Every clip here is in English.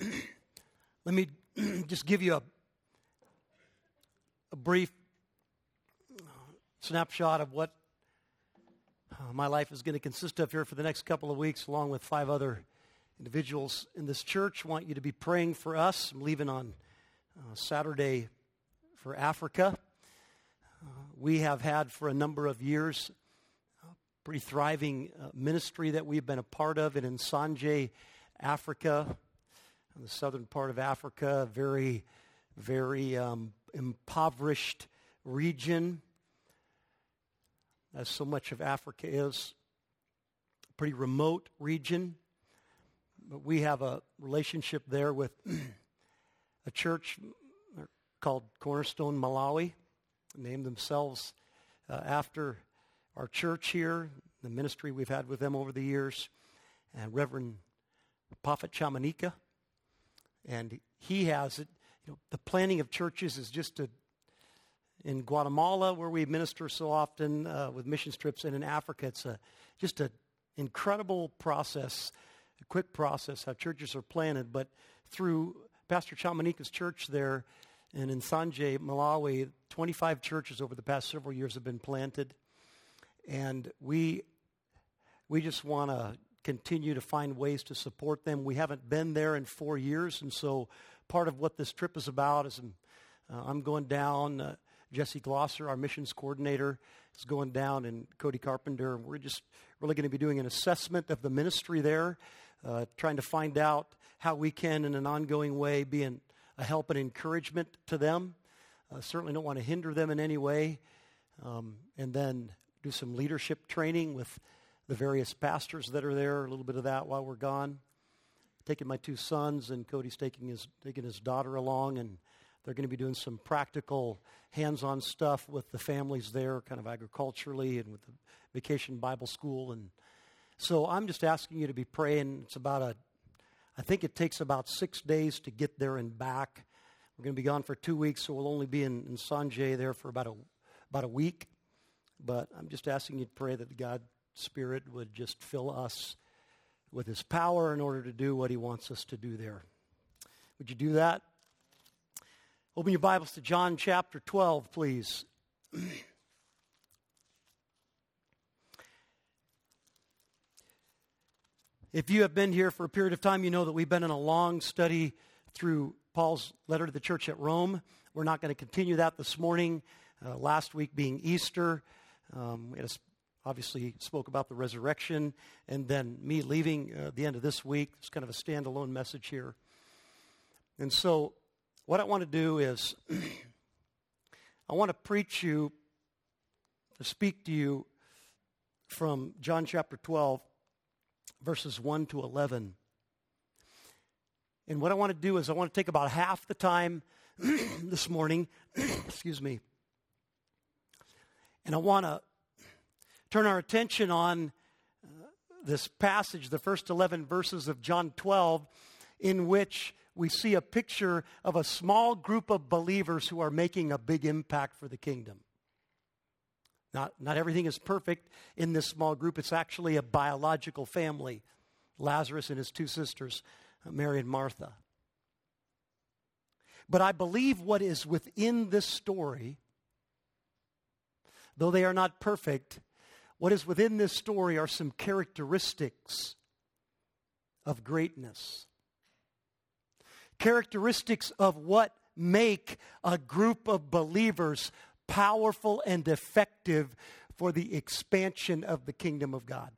let me just give you a, a brief snapshot of what uh, my life is going to consist of here for the next couple of weeks, along with five other individuals in this church. Want you to be praying for us. I'm leaving on uh, Saturday for Africa. Uh, we have had for a number of years a pretty thriving uh, ministry that we've been a part of in Nsanje, Africa, in the southern part of Africa, very, very um, impoverished region, as so much of Africa is. Pretty remote region. But we have a relationship there with a church called Cornerstone Malawi, named themselves uh, after our church here, the ministry we've had with them over the years, and Reverend Prophet Chamanika. And he has it. You know, the planning of churches is just a in Guatemala, where we minister so often uh, with mission trips, and in Africa, it's a, just an incredible process a quick process how churches are planted, but through Pastor Chamanika's church there and in Nsanje, Malawi, 25 churches over the past several years have been planted. And we, we just want to continue to find ways to support them. We haven't been there in four years, and so part of what this trip is about is I'm, uh, I'm going down. Uh, Jesse Glosser, our missions coordinator, is going down, and Cody Carpenter. We're just really going to be doing an assessment of the ministry there uh, trying to find out how we can, in an ongoing way, be an, a help and encouragement to them. Uh, certainly don't want to hinder them in any way. Um, and then do some leadership training with the various pastors that are there, a little bit of that while we're gone. Taking my two sons, and Cody's taking his, taking his daughter along, and they're going to be doing some practical, hands on stuff with the families there, kind of agriculturally, and with the vacation Bible school and so I'm just asking you to be praying. It's about a, I think it takes about six days to get there and back. We're going to be gone for two weeks, so we'll only be in, in Nsanje there for about a, about a week. But I'm just asking you to pray that God's Spirit would just fill us with His power in order to do what He wants us to do there. Would you do that? Open your Bibles to John chapter 12, please. If you have been here for a period of time, you know that we've been in a long study through Paul's letter to the church at Rome. We're not going to continue that this morning. Uh, last week being Easter, um, we obviously spoke about the resurrection, and then me leaving uh, the end of this week. It's kind of a standalone message here. And so, what I want to do is, I want to preach you, to speak to you from John chapter 12 verses 1 to 11. And what I want to do is, I want to take about half the time this morning, excuse me, and I want to turn our attention on uh, this passage, the first 11 verses of John 12, in which we see a picture of a small group of believers who are making a big impact for the kingdom. Not, not everything is perfect in this small group. It's actually a biological family Lazarus and his two sisters, uh, Mary and Martha. But I believe what is within this story, though they are not perfect, what is within this story are some characteristics of greatness. Characteristics of what make a group of believers powerful and effective for the expansion of the kingdom of God.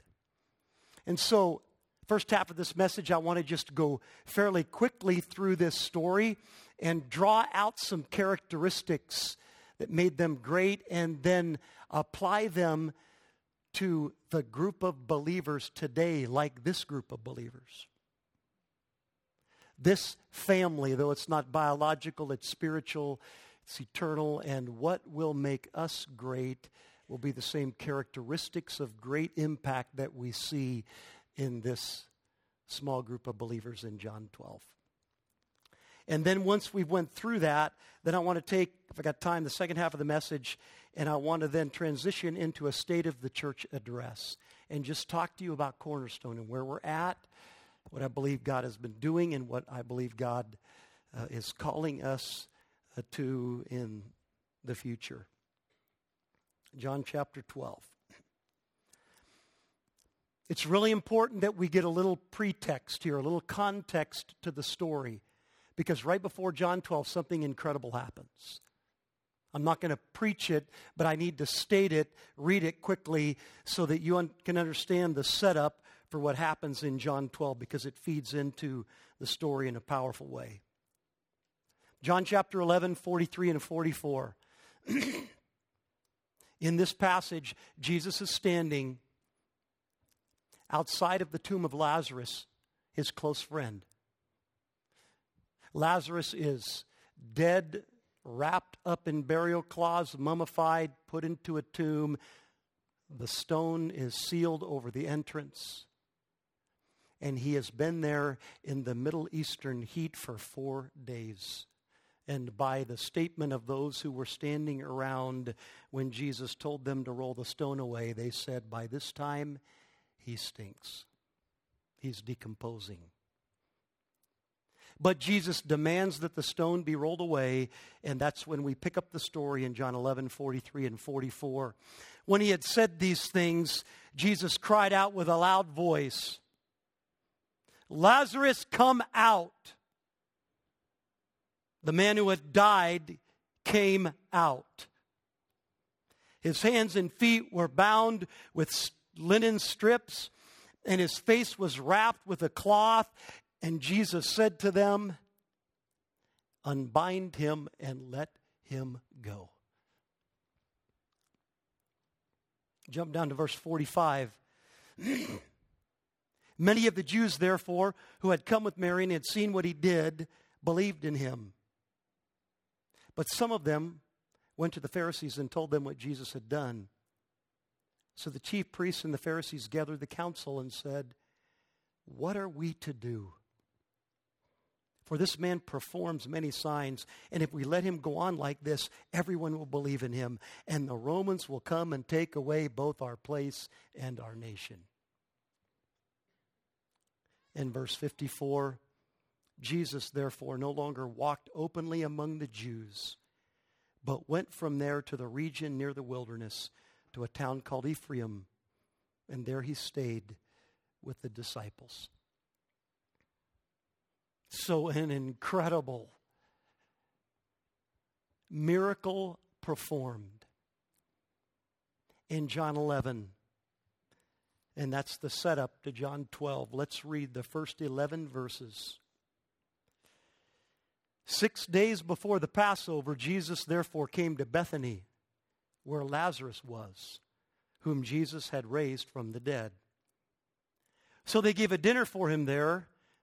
And so, first half of this message, I want to just go fairly quickly through this story and draw out some characteristics that made them great and then apply them to the group of believers today, like this group of believers. This family, though it's not biological, it's spiritual, it's eternal, and what will make us great will be the same characteristics of great impact that we see in this small group of believers in John 12. And then once we went through that, then I want to take, if I got time, the second half of the message, and I want to then transition into a state of the church address and just talk to you about Cornerstone and where we're at, what I believe God has been doing and what I believe God uh, is calling us uh, to in the future. John chapter 12. It's really important that we get a little pretext here, a little context to the story, because right before John 12, something incredible happens. I'm not going to preach it, but I need to state it, read it quickly, so that you un- can understand the setup for what happens in John 12, because it feeds into the story in a powerful way. John chapter 11, 43 and 44. in this passage, Jesus is standing outside of the tomb of Lazarus, his close friend. Lazarus is dead, wrapped up in burial cloths, mummified, put into a tomb. The stone is sealed over the entrance. And he has been there in the Middle Eastern heat for four days. And by the statement of those who were standing around when Jesus told them to roll the stone away, they said, By this time, he stinks. He's decomposing. But Jesus demands that the stone be rolled away, and that's when we pick up the story in John 11, 43 and 44. When he had said these things, Jesus cried out with a loud voice, Lazarus, come out. The man who had died came out. His hands and feet were bound with linen strips, and his face was wrapped with a cloth. And Jesus said to them, Unbind him and let him go. Jump down to verse 45. Many of the Jews, therefore, who had come with Mary and had seen what he did, believed in him. But some of them went to the Pharisees and told them what Jesus had done. So the chief priests and the Pharisees gathered the council and said, What are we to do? For this man performs many signs, and if we let him go on like this, everyone will believe in him, and the Romans will come and take away both our place and our nation. In verse 54, Jesus therefore no longer walked openly among the Jews, but went from there to the region near the wilderness to a town called Ephraim, and there he stayed with the disciples. So, an incredible miracle performed in John 11. And that's the setup to John 12. Let's read the first 11 verses. Six days before the Passover, Jesus therefore came to Bethany where Lazarus was, whom Jesus had raised from the dead. So they gave a dinner for him there.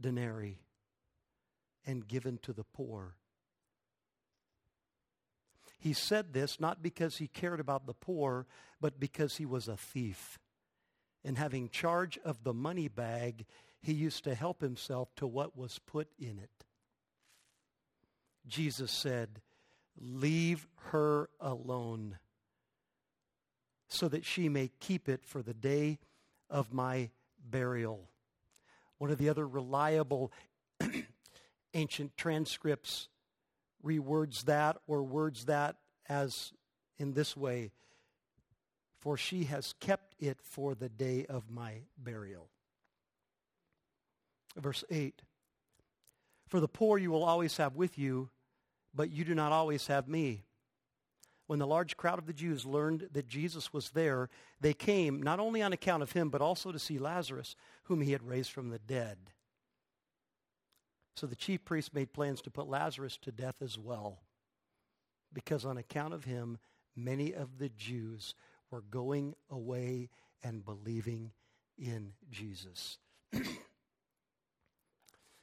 denarii and given to the poor? He said this not because he cared about the poor, but because he was a thief. And having charge of the money bag, he used to help himself to what was put in it. Jesus said, Leave her alone so that she may keep it for the day of my burial. One of the other reliable ancient transcripts rewords that or words that as in this way For she has kept it for the day of my burial. Verse 8 For the poor you will always have with you but you do not always have me. When the large crowd of the Jews learned that Jesus was there, they came not only on account of him, but also to see Lazarus, whom he had raised from the dead. So the chief priests made plans to put Lazarus to death as well, because on account of him, many of the Jews were going away and believing in Jesus.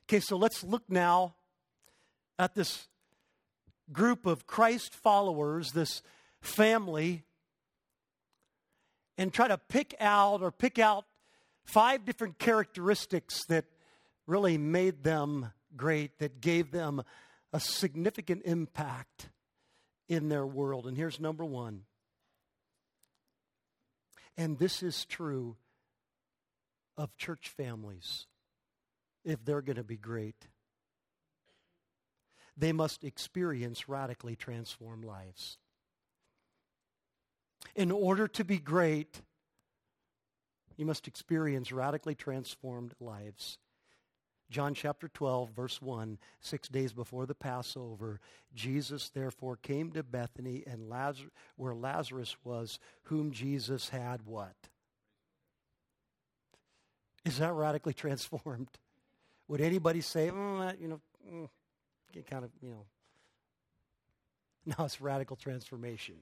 Okay, so let's look now at this group of Christ followers, this family, and try to pick out or pick out five different characteristics that really made them great, that gave them a significant impact in their world. And here's number one. And this is true of church families if they're going to be great. They must experience radically transformed lives. In order to be great, you must experience radically transformed lives. John chapter 12, verse 1, six days before the Passover, Jesus therefore came to Bethany and Lazarus, where Lazarus was, whom Jesus had what? Is that radically transformed? Would anybody say, mm, you know, mm, kind of, you know. Now it's radical transformation.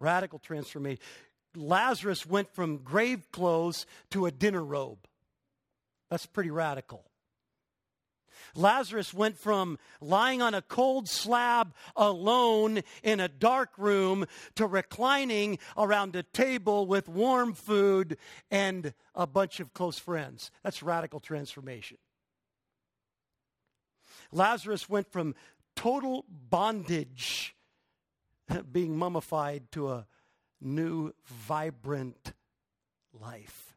Radical transformation. Lazarus went from grave clothes to a dinner robe. That's pretty radical. Lazarus went from lying on a cold slab alone in a dark room to reclining around a table with warm food and a bunch of close friends. That's radical transformation. Lazarus went from total bondage, being mummified, to a new, vibrant life.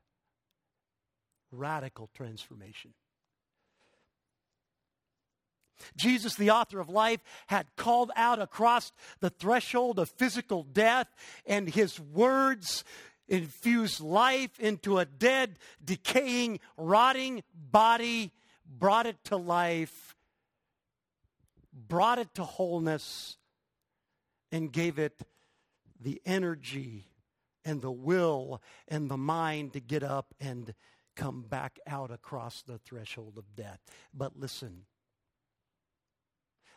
Radical transformation. Jesus, the author of life, had called out across the threshold of physical death, and his words infused life into a dead, decaying, rotting body, brought it to life, brought it to wholeness, and gave it the energy and the will and the mind to get up and come back out across the threshold of death. But listen,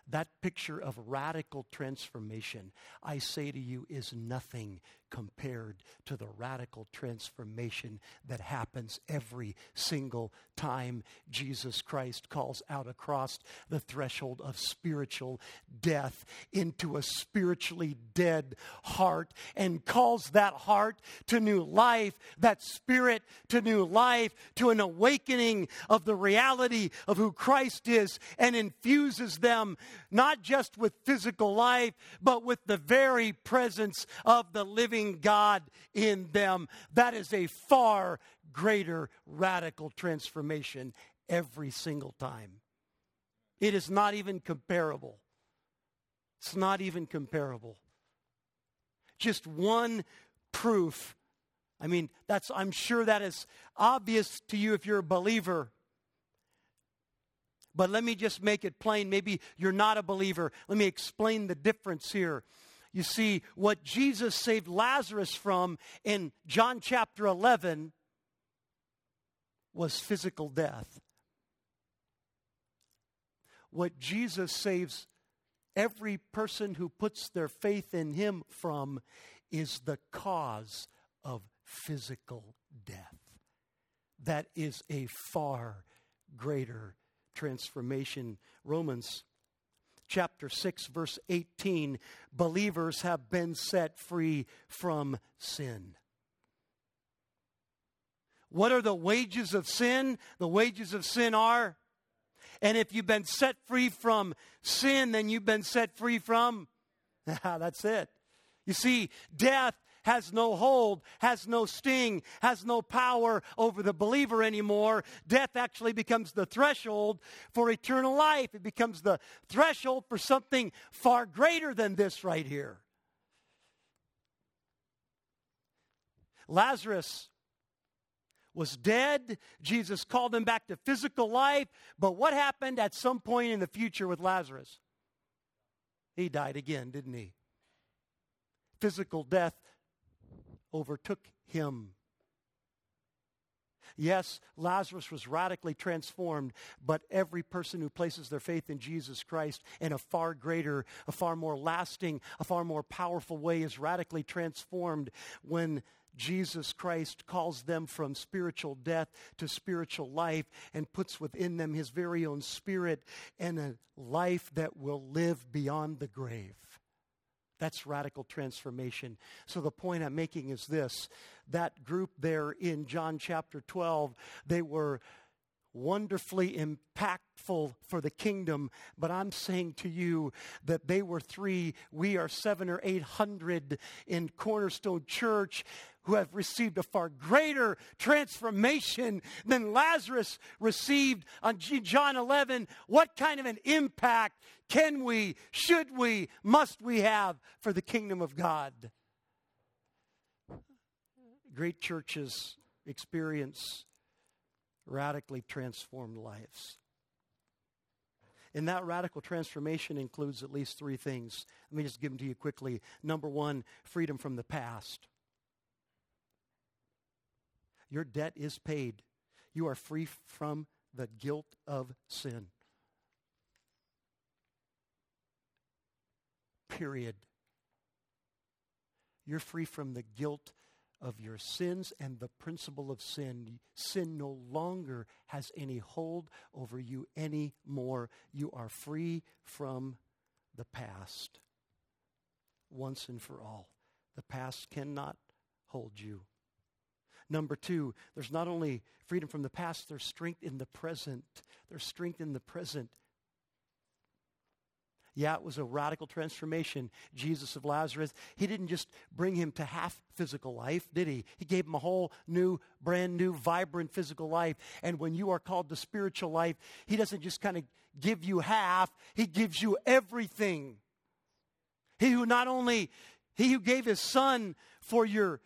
that picture of radical transformation, I say to you, is nothing compared to the radical transformation that happens every single time Jesus Christ calls out across the threshold of spiritual death into a spiritually dead heart and calls that heart to new life, that spirit to new life, to an awakening of the reality of who Christ is and infuses them not just with physical life, but with the very presence of the living God in them. That is a far greater radical transformation every single time. It is not even comparable. It's not even comparable. Just one proof. I mean, that's I'm sure that is obvious to you if you're a believer. But let me just make it plain. Maybe you're not a believer. Let me explain the difference here. You see, what Jesus saved Lazarus from in John chapter 11 was physical death. What Jesus saves every person who puts their faith in him from is the cause of physical death. That is a far greater transformation. Romans chapter 6, verse 18, believers have been set free from sin. What are the wages of sin? The wages of sin are. And if you've been set free from sin, then you've been set free from. That's it. You see, death has no hold, has no sting, has no power over the believer anymore. Death actually becomes the threshold for eternal life. It becomes the threshold for something far greater than this right here. Lazarus was dead. Jesus called him back to physical life. But what happened at some point in the future with Lazarus? He died again, didn't he? Physical death overtook him. Yes, Lazarus was radically transformed, but every person who places their faith in Jesus Christ in a far greater, a far more lasting, a far more powerful way is radically transformed when Jesus Christ calls them from spiritual death to spiritual life and puts within them his very own spirit and a life that will live beyond the grave. That's radical transformation. So the point I'm making is this that group there in John chapter 12, they were wonderfully impactful for the kingdom, but I'm saying to you that they were three, we are seven or eight hundred in Cornerstone Church who have received a far greater transformation than Lazarus received on John 11. What kind of an impact can we, should we, must we have for the kingdom of God? Great churches experience radically transformed lives. And that radical transformation includes at least three things. Let me just give them to you quickly. Number one, freedom from the past. Your debt is paid. You are free from the guilt of sin. Period. You're free from the guilt of your sins and the principle of sin. Sin no longer has any hold over you anymore. You are free from the past once and for all. The past cannot hold you. Number two, there's not only freedom from the past, there's strength in the present. There's strength in the present. Yeah, it was a radical transformation. Jesus of Lazarus, he didn't just bring him to half physical life, did he? He gave him a whole new, brand new, vibrant physical life. And when you are called to spiritual life, he doesn't just kind of give you half, he gives you everything. He who not only, he who gave his son for your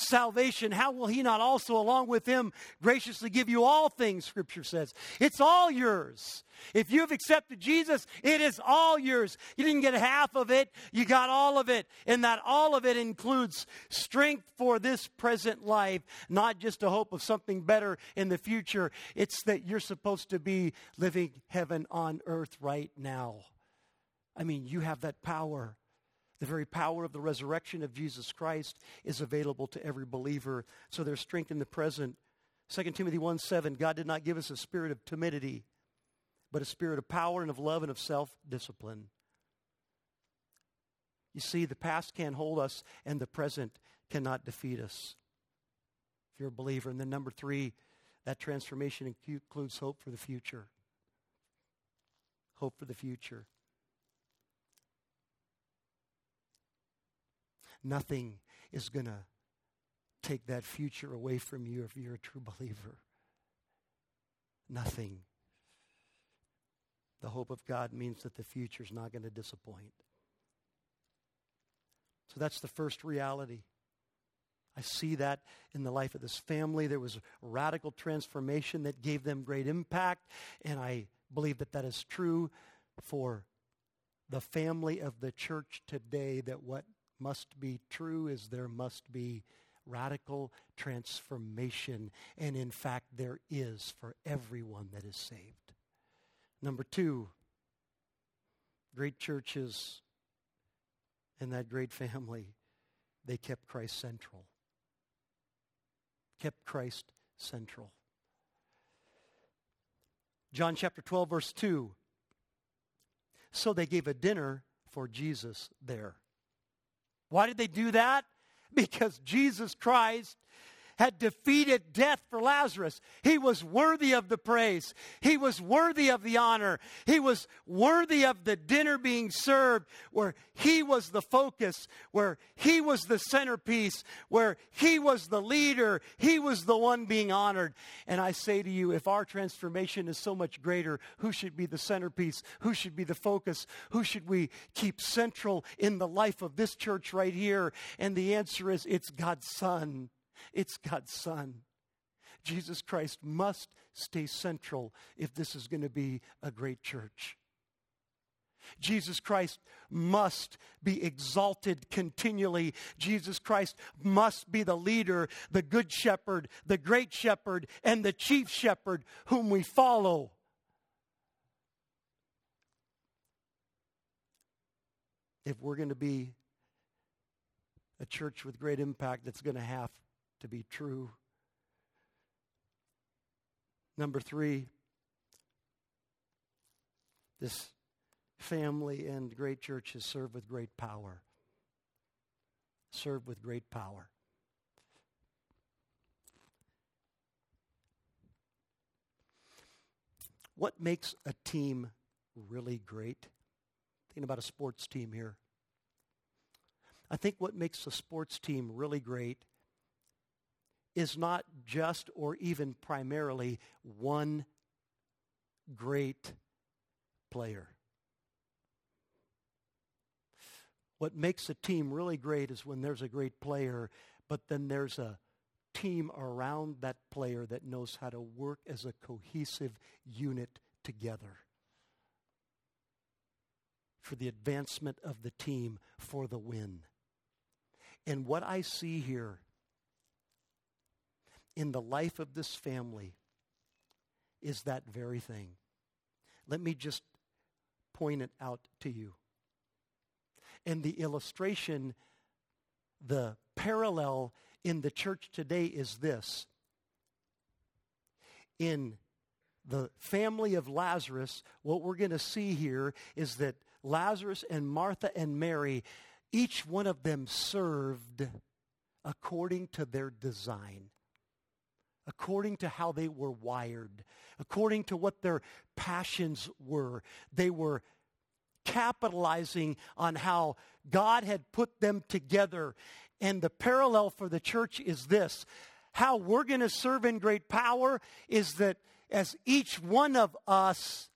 salvation, how will he not also, along with him, graciously give you all things, Scripture says? It's all yours. If you've accepted Jesus, it is all yours. You didn't get half of it, you got all of it. And that all of it includes strength for this present life, not just a hope of something better in the future. It's that you're supposed to be living heaven on earth right now. I mean, you have that power. The very power of the resurrection of Jesus Christ is available to every believer. So there's strength in the present. 2 Timothy 1 7, God did not give us a spirit of timidity, but a spirit of power and of love and of self discipline. You see, the past can't hold us, and the present cannot defeat us. If you're a believer. And then, number three, that transformation includes hope for the future. Hope for the future. Nothing is going to take that future away from you if you're a true believer. Nothing. The hope of God means that the future is not going to disappoint. So that's the first reality. I see that in the life of this family. There was radical transformation that gave them great impact, and I believe that that is true for the family of the church today. That what must be true is there must be radical transformation. And in fact, there is for everyone that is saved. Number two, great churches and that great family, they kept Christ central. Kept Christ central. John chapter 12, verse 2. So they gave a dinner for Jesus there. Why did they do that? Because Jesus Christ had defeated death for Lazarus. He was worthy of the praise. He was worthy of the honor. He was worthy of the dinner being served where he was the focus, where he was the centerpiece, where he was the leader. He was the one being honored. And I say to you, if our transformation is so much greater, who should be the centerpiece? Who should be the focus? Who should we keep central in the life of this church right here? And the answer is it's God's Son. It's God's Son. Jesus Christ must stay central if this is going to be a great church. Jesus Christ must be exalted continually. Jesus Christ must be the leader, the good shepherd, the great shepherd, and the chief shepherd whom we follow. If we're going to be a church with great impact that's going to have to be true. Number three, this family and great church has served with great power. Served with great power. What makes a team really great? Thinking about a sports team here. I think what makes a sports team really great is not just or even primarily one great player. What makes a team really great is when there's a great player, but then there's a team around that player that knows how to work as a cohesive unit together for the advancement of the team for the win. And what I see here in the life of this family is that very thing. Let me just point it out to you. And the illustration, the parallel in the church today is this. In the family of Lazarus, what we're going to see here is that Lazarus and Martha and Mary, each one of them served according to their design, according to how they were wired, according to what their passions were. They were capitalizing on how God had put them together. And the parallel for the church is this how we're going to serve in great power is that as each one of us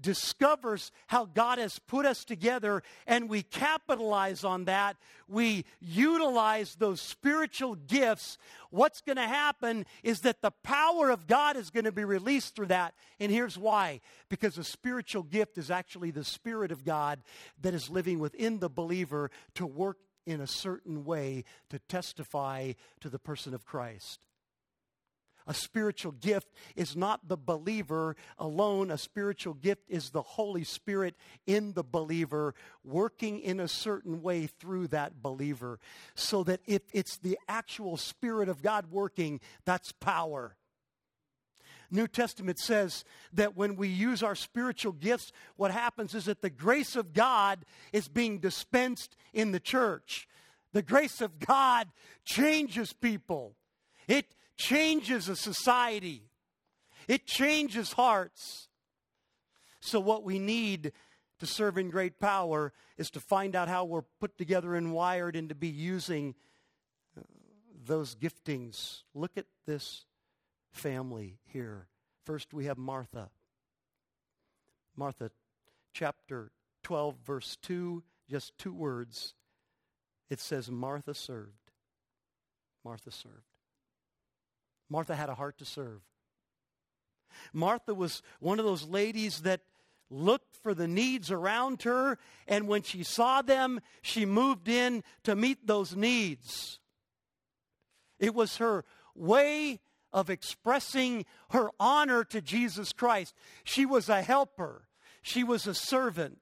discovers how God has put us together and we capitalize on that, we utilize those spiritual gifts, what's going to happen is that the power of God is going to be released through that. And here's why because a spiritual gift is actually the Spirit of God that is living within the believer to work in a certain way to testify to the person of Christ. A spiritual gift is not the believer alone. A spiritual gift is the Holy Spirit in the believer working in a certain way through that believer. So that if it's the actual Spirit of God working, that's power. New Testament says that when we use our spiritual gifts, what happens is that the grace of God is being dispensed in the church. The grace of God changes people. It changes a society. It changes hearts. So what we need to serve in great power is to find out how we're put together and wired and to be using uh, those giftings. Look at this family here. First, we have Martha. Martha, chapter 12, verse 2, just two words. It says, Martha served. Martha served. Martha had a heart to serve. Martha was one of those ladies that looked for the needs around her, and when she saw them, she moved in to meet those needs. It was her way of expressing her honor to Jesus Christ. She was a helper, she was a servant,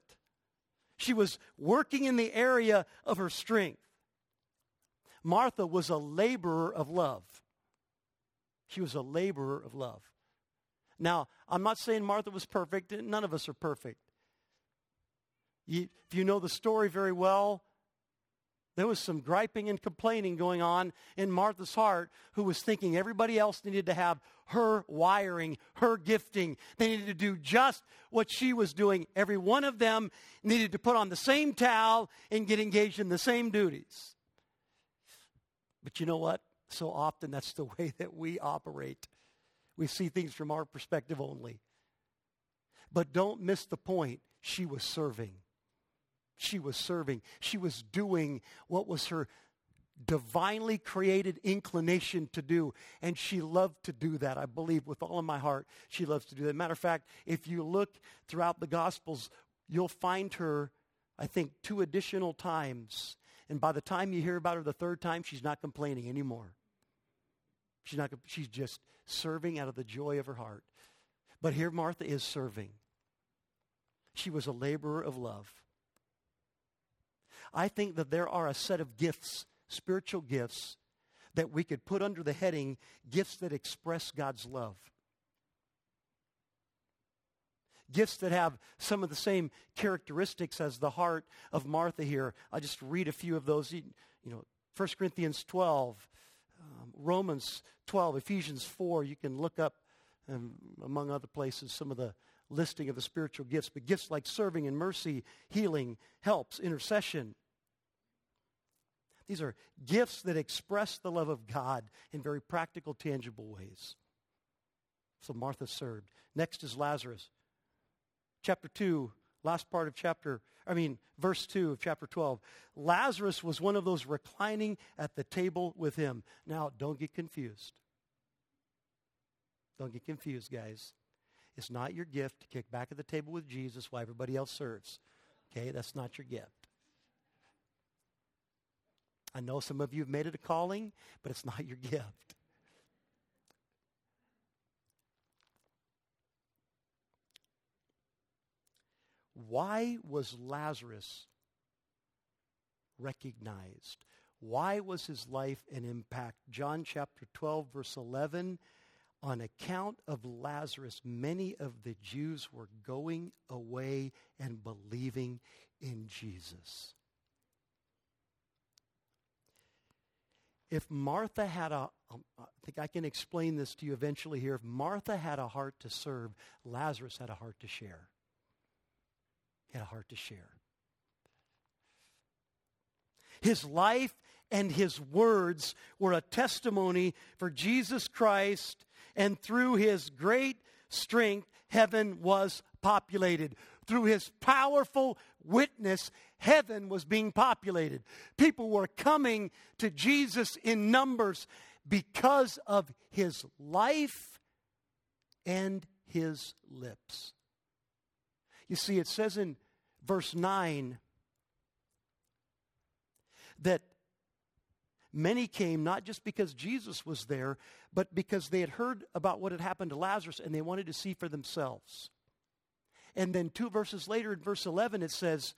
she was working in the area of her strength. Martha was a laborer of love. She was a laborer of love. Now, I'm not saying Martha was perfect. None of us are perfect. You, if you know the story very well, there was some griping and complaining going on in Martha's heart, who was thinking everybody else needed to have her wiring, her gifting. They needed to do just what she was doing. Every one of them needed to put on the same towel and get engaged in the same duties. But you know what? So often that's the way that we operate. We see things from our perspective only. But don't miss the point. She was serving. She was serving. She was doing what was her divinely created inclination to do. And she loved to do that. I believe with all of my heart, she loves to do that. Matter of fact, if you look throughout the Gospels, you'll find her, I think, two additional times. And by the time you hear about her the third time, she's not complaining anymore. She's, not, she's just serving out of the joy of her heart. But here Martha is serving. She was a laborer of love. I think that there are a set of gifts, spiritual gifts, that we could put under the heading gifts that express God's love. Gifts that have some of the same characteristics as the heart of Martha here. I'll just read a few of those. You know, 1 Corinthians 12, um, Romans 12, Ephesians 4. You can look up, um, among other places, some of the listing of the spiritual gifts. But gifts like serving and mercy, healing, helps, intercession, these are gifts that express the love of God in very practical, tangible ways. So Martha served. Next is Lazarus. Chapter 2, last part of chapter, I mean, verse 2 of chapter 12. Lazarus was one of those reclining at the table with him. Now, don't get confused. Don't get confused, guys. It's not your gift to kick back at the table with Jesus while everybody else serves. Okay, that's not your gift. I know some of you have made it a calling, but it's not your gift. Why was Lazarus recognized? Why was his life an impact? John chapter 12, verse 11. On account of Lazarus, many of the Jews were going away and believing in Jesus. if Martha had a, um, think I can explain this to you eventually here. If Martha had a heart to serve, Lazarus had a heart to share. Had a heart to share. His life and his words were a testimony for Jesus Christ, and through his great strength, heaven was populated. Through his powerful witness, heaven was being populated. People were coming to Jesus in numbers because of his life and his lips. You see, it says in verse 9 that many came not just because Jesus was there, but because they had heard about what had happened to Lazarus and they wanted to see for themselves. And then two verses later, in verse 11, it says,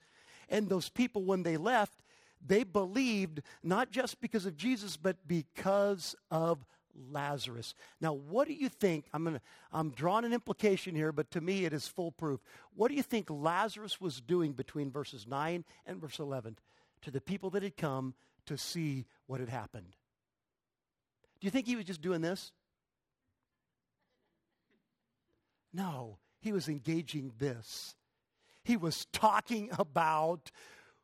And those people, when they left, they believed not just because of Jesus, but because of Lazarus. Now, what do you think? I'm to I'm drawing an implication here, but to me it is foolproof. What do you think Lazarus was doing between verses 9 and verse 11 to the people that had come to see what had happened? Do you think he was just doing this? No he was engaging this. He was talking about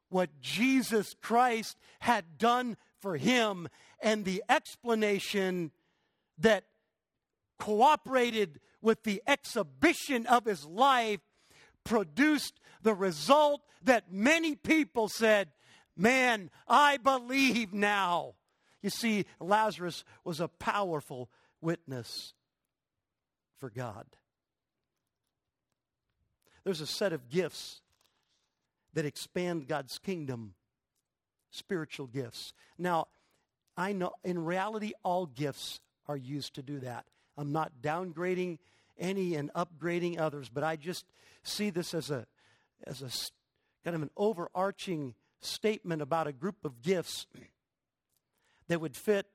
what Jesus Christ had done for him and the explanation that cooperated with the exhibition of his life produced the result that many people said, Man, I believe now. You see, Lazarus was a powerful witness for God. There's a set of gifts that expand God's kingdom, spiritual gifts. Now, I know in reality, all gifts are used to do that. I'm not downgrading any and upgrading others, but I just see this as a, as a kind of an overarching statement about a group of gifts that would fit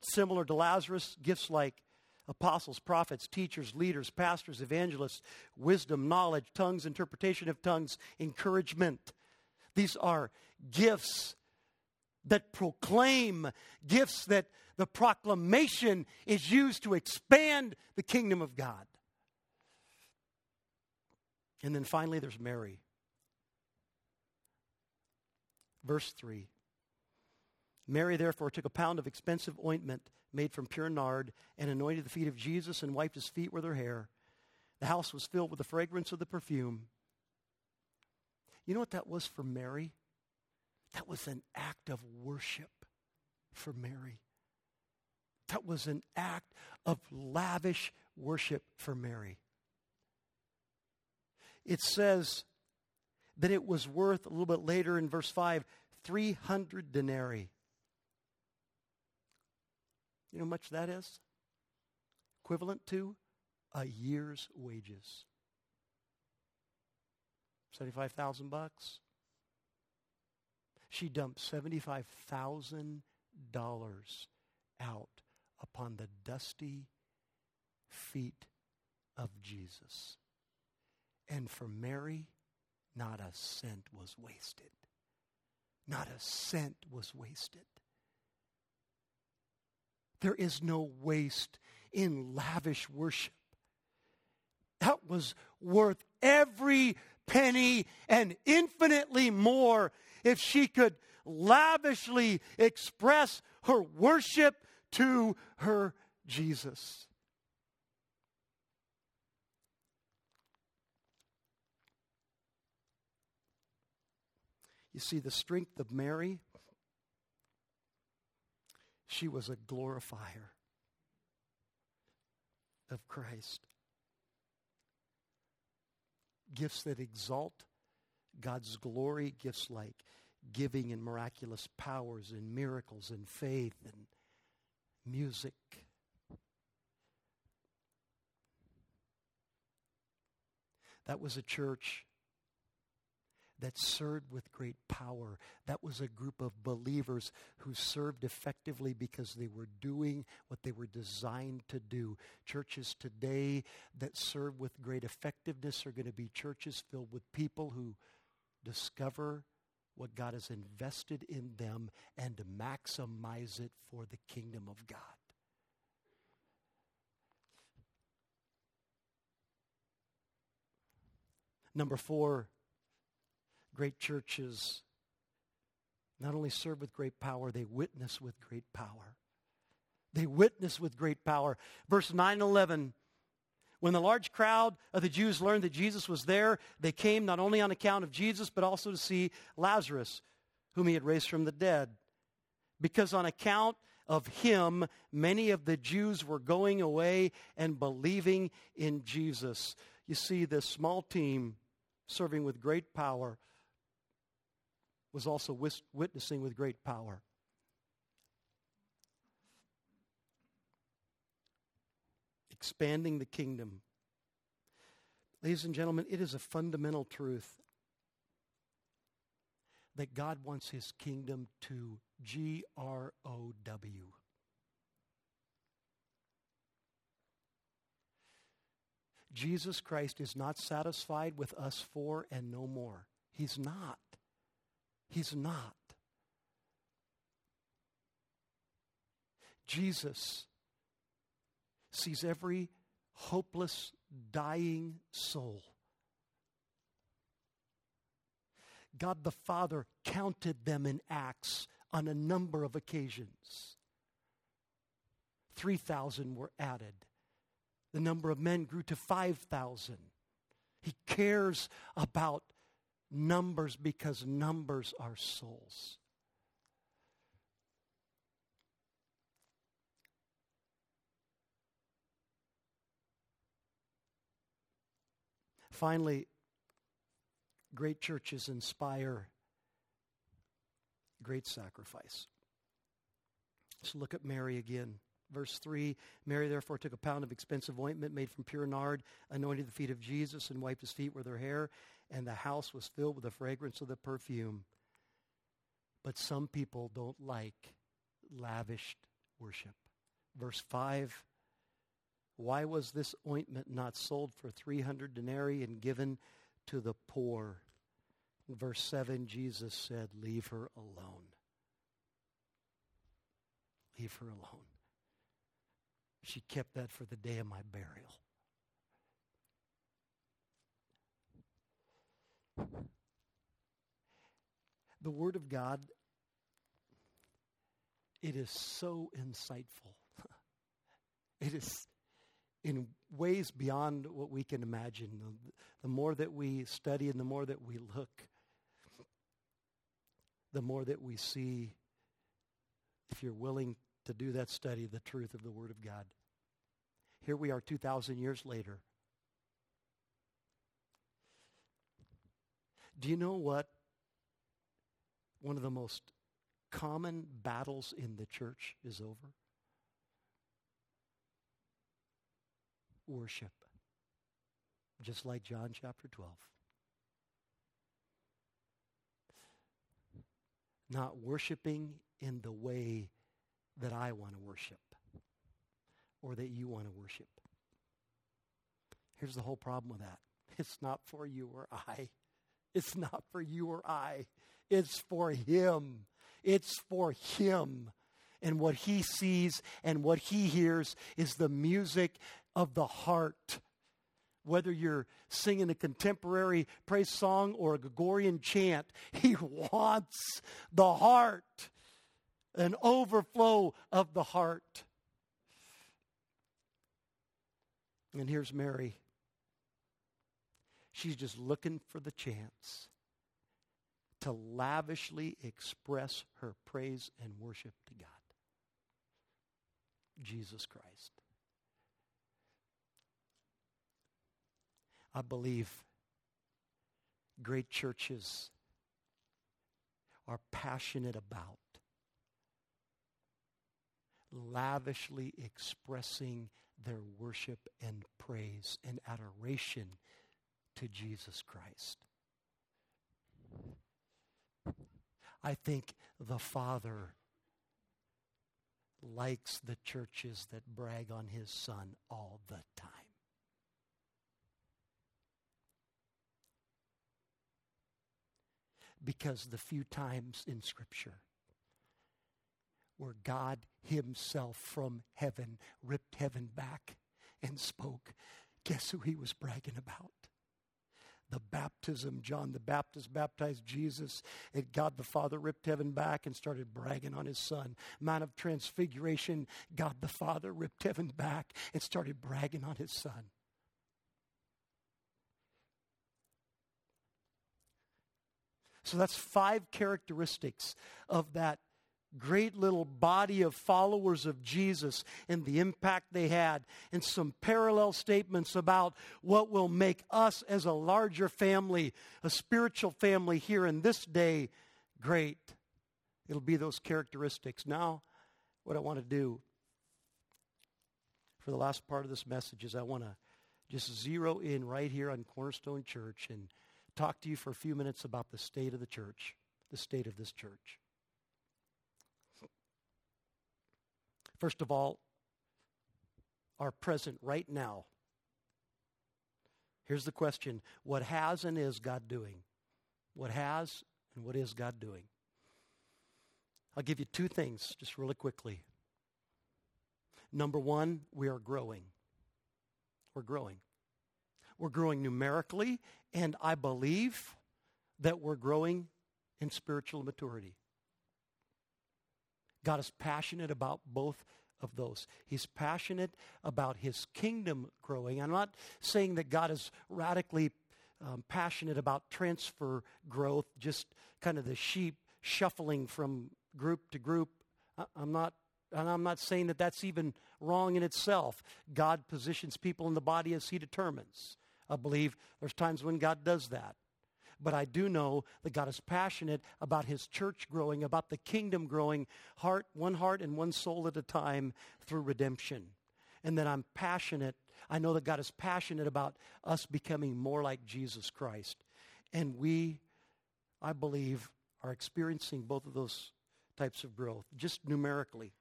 similar to Lazarus, gifts like apostles, prophets, teachers, leaders, pastors, evangelists, wisdom, knowledge, tongues, interpretation of tongues, encouragement. These are gifts that proclaim, gifts that the proclamation is used to expand the kingdom of God. And then finally, there's Mary. Verse 3 Mary, therefore, took a pound of expensive ointment made from pure nard and anointed the feet of Jesus and wiped his feet with her hair. The house was filled with the fragrance of the perfume. You know what that was for Mary? That was an act of worship for Mary. That was an act of lavish worship for Mary. It says that it was worth, a little bit later in verse 5, 300 denarii. You know how much that is? Equivalent to a year's wages. 75,000 bucks. She dumped $75,000 out upon the dusty feet of Jesus. And for Mary, not a cent was wasted. Not a cent was wasted. There is no waste in lavish worship. That was worth every penny and infinitely more if she could lavishly express her worship to her Jesus. You see, the strength of Mary, she was a glorifier of Christ. Gifts that exalt God's glory, gifts like giving and miraculous powers and miracles and faith and music. That was a church that served with great power. That was a group of believers who served effectively because they were doing what they were designed to do. Churches today that serve with great effectiveness are going to be churches filled with people who discover what God has invested in them and maximize it for the kingdom of God. Number four, great churches not only serve with great power, they witness with great power. They witness with great power. Verse 9 and 11. When the large crowd of the Jews learned that Jesus was there, they came not only on account of Jesus, but also to see Lazarus, whom he had raised from the dead. Because on account of him, many of the Jews were going away and believing in Jesus. You see, this small team serving with great power was also witnessing with great power. Expanding the kingdom. Ladies and gentlemen, it is a fundamental truth that God wants his kingdom to G R O W. Jesus Christ is not satisfied with us four and no more. He's not. He's not. Jesus sees every hopeless, dying soul. God the Father counted them in Acts on a number of occasions. 3,000 were added. The number of men grew to 5,000. He cares about numbers because numbers are souls. Finally, great churches inspire great sacrifice. Let's look at Mary again. Verse 3 Mary therefore took a pound of expensive ointment made from pure nard, anointed the feet of Jesus, and wiped his feet with her hair, and the house was filled with the fragrance of the perfume. But some people don't like lavished worship. Verse 5 Why was this ointment not sold for 300 denarii and given to the poor? verse 7, Jesus said, Leave her alone. Leave her alone. She kept that for the day of my burial. The Word of God, it is so insightful. it is in ways beyond what we can imagine. The, the more that we study and the more that we look, the more that we see, if you're willing to do that study, the truth of the Word of God. Here we are 2,000 years later. Do you know what one of the most common battles in the church is over? Worship. Just like John chapter 12. Not worshiping in the way that I want to worship or that you want to worship. Here's the whole problem with that it's not for you or I. It's not for you or I. It's for Him. It's for Him. And what He sees and what He hears is the music of the heart. Whether you're singing a contemporary praise song or a Gregorian chant, He wants the heart, an overflow of the heart. And here's Mary. She's just looking for the chance to lavishly express her praise and worship to God. Jesus Christ. I believe great churches are passionate about lavishly expressing their worship and praise and adoration to Jesus Christ. I think the Father likes the churches that brag on his Son all the time. Because the few times in Scripture where God Himself from heaven ripped heaven back and spoke, guess who He was bragging about? The baptism. John the Baptist baptized Jesus, and God the Father ripped heaven back and started bragging on his son. Mount of Transfiguration, God the Father ripped heaven back and started bragging on his son. So that's five characteristics of that great little body of followers of Jesus and the impact they had, and some parallel statements about what will make us as a larger family, a spiritual family here in this day, great. It'll be those characteristics. Now, what I want to do for the last part of this message is I want to just zero in right here on Cornerstone Church and talk to you for a few minutes about the state of the church, the state of this church. First of all, are present right now. Here's the question What has and is God doing? What has and what is God doing? I'll give you two things just really quickly. Number one, we are growing. We're growing. We're growing numerically, and I believe that we're growing in spiritual maturity. God is passionate about both of those. He's passionate about his kingdom growing. I'm not saying that God is radically um, passionate about transfer growth, just kind of the sheep shuffling from group to group. I, I'm not. And I'm not saying that that's even wrong in itself. God positions people in the body as He determines. I believe there's times when God does that. But I do know that God is passionate about his church growing, about the kingdom growing, heart, one heart and one soul at a time through redemption. And that I'm passionate. I know that God is passionate about us becoming more like Jesus Christ. And we, I believe, are experiencing both of those types of growth, just numerically.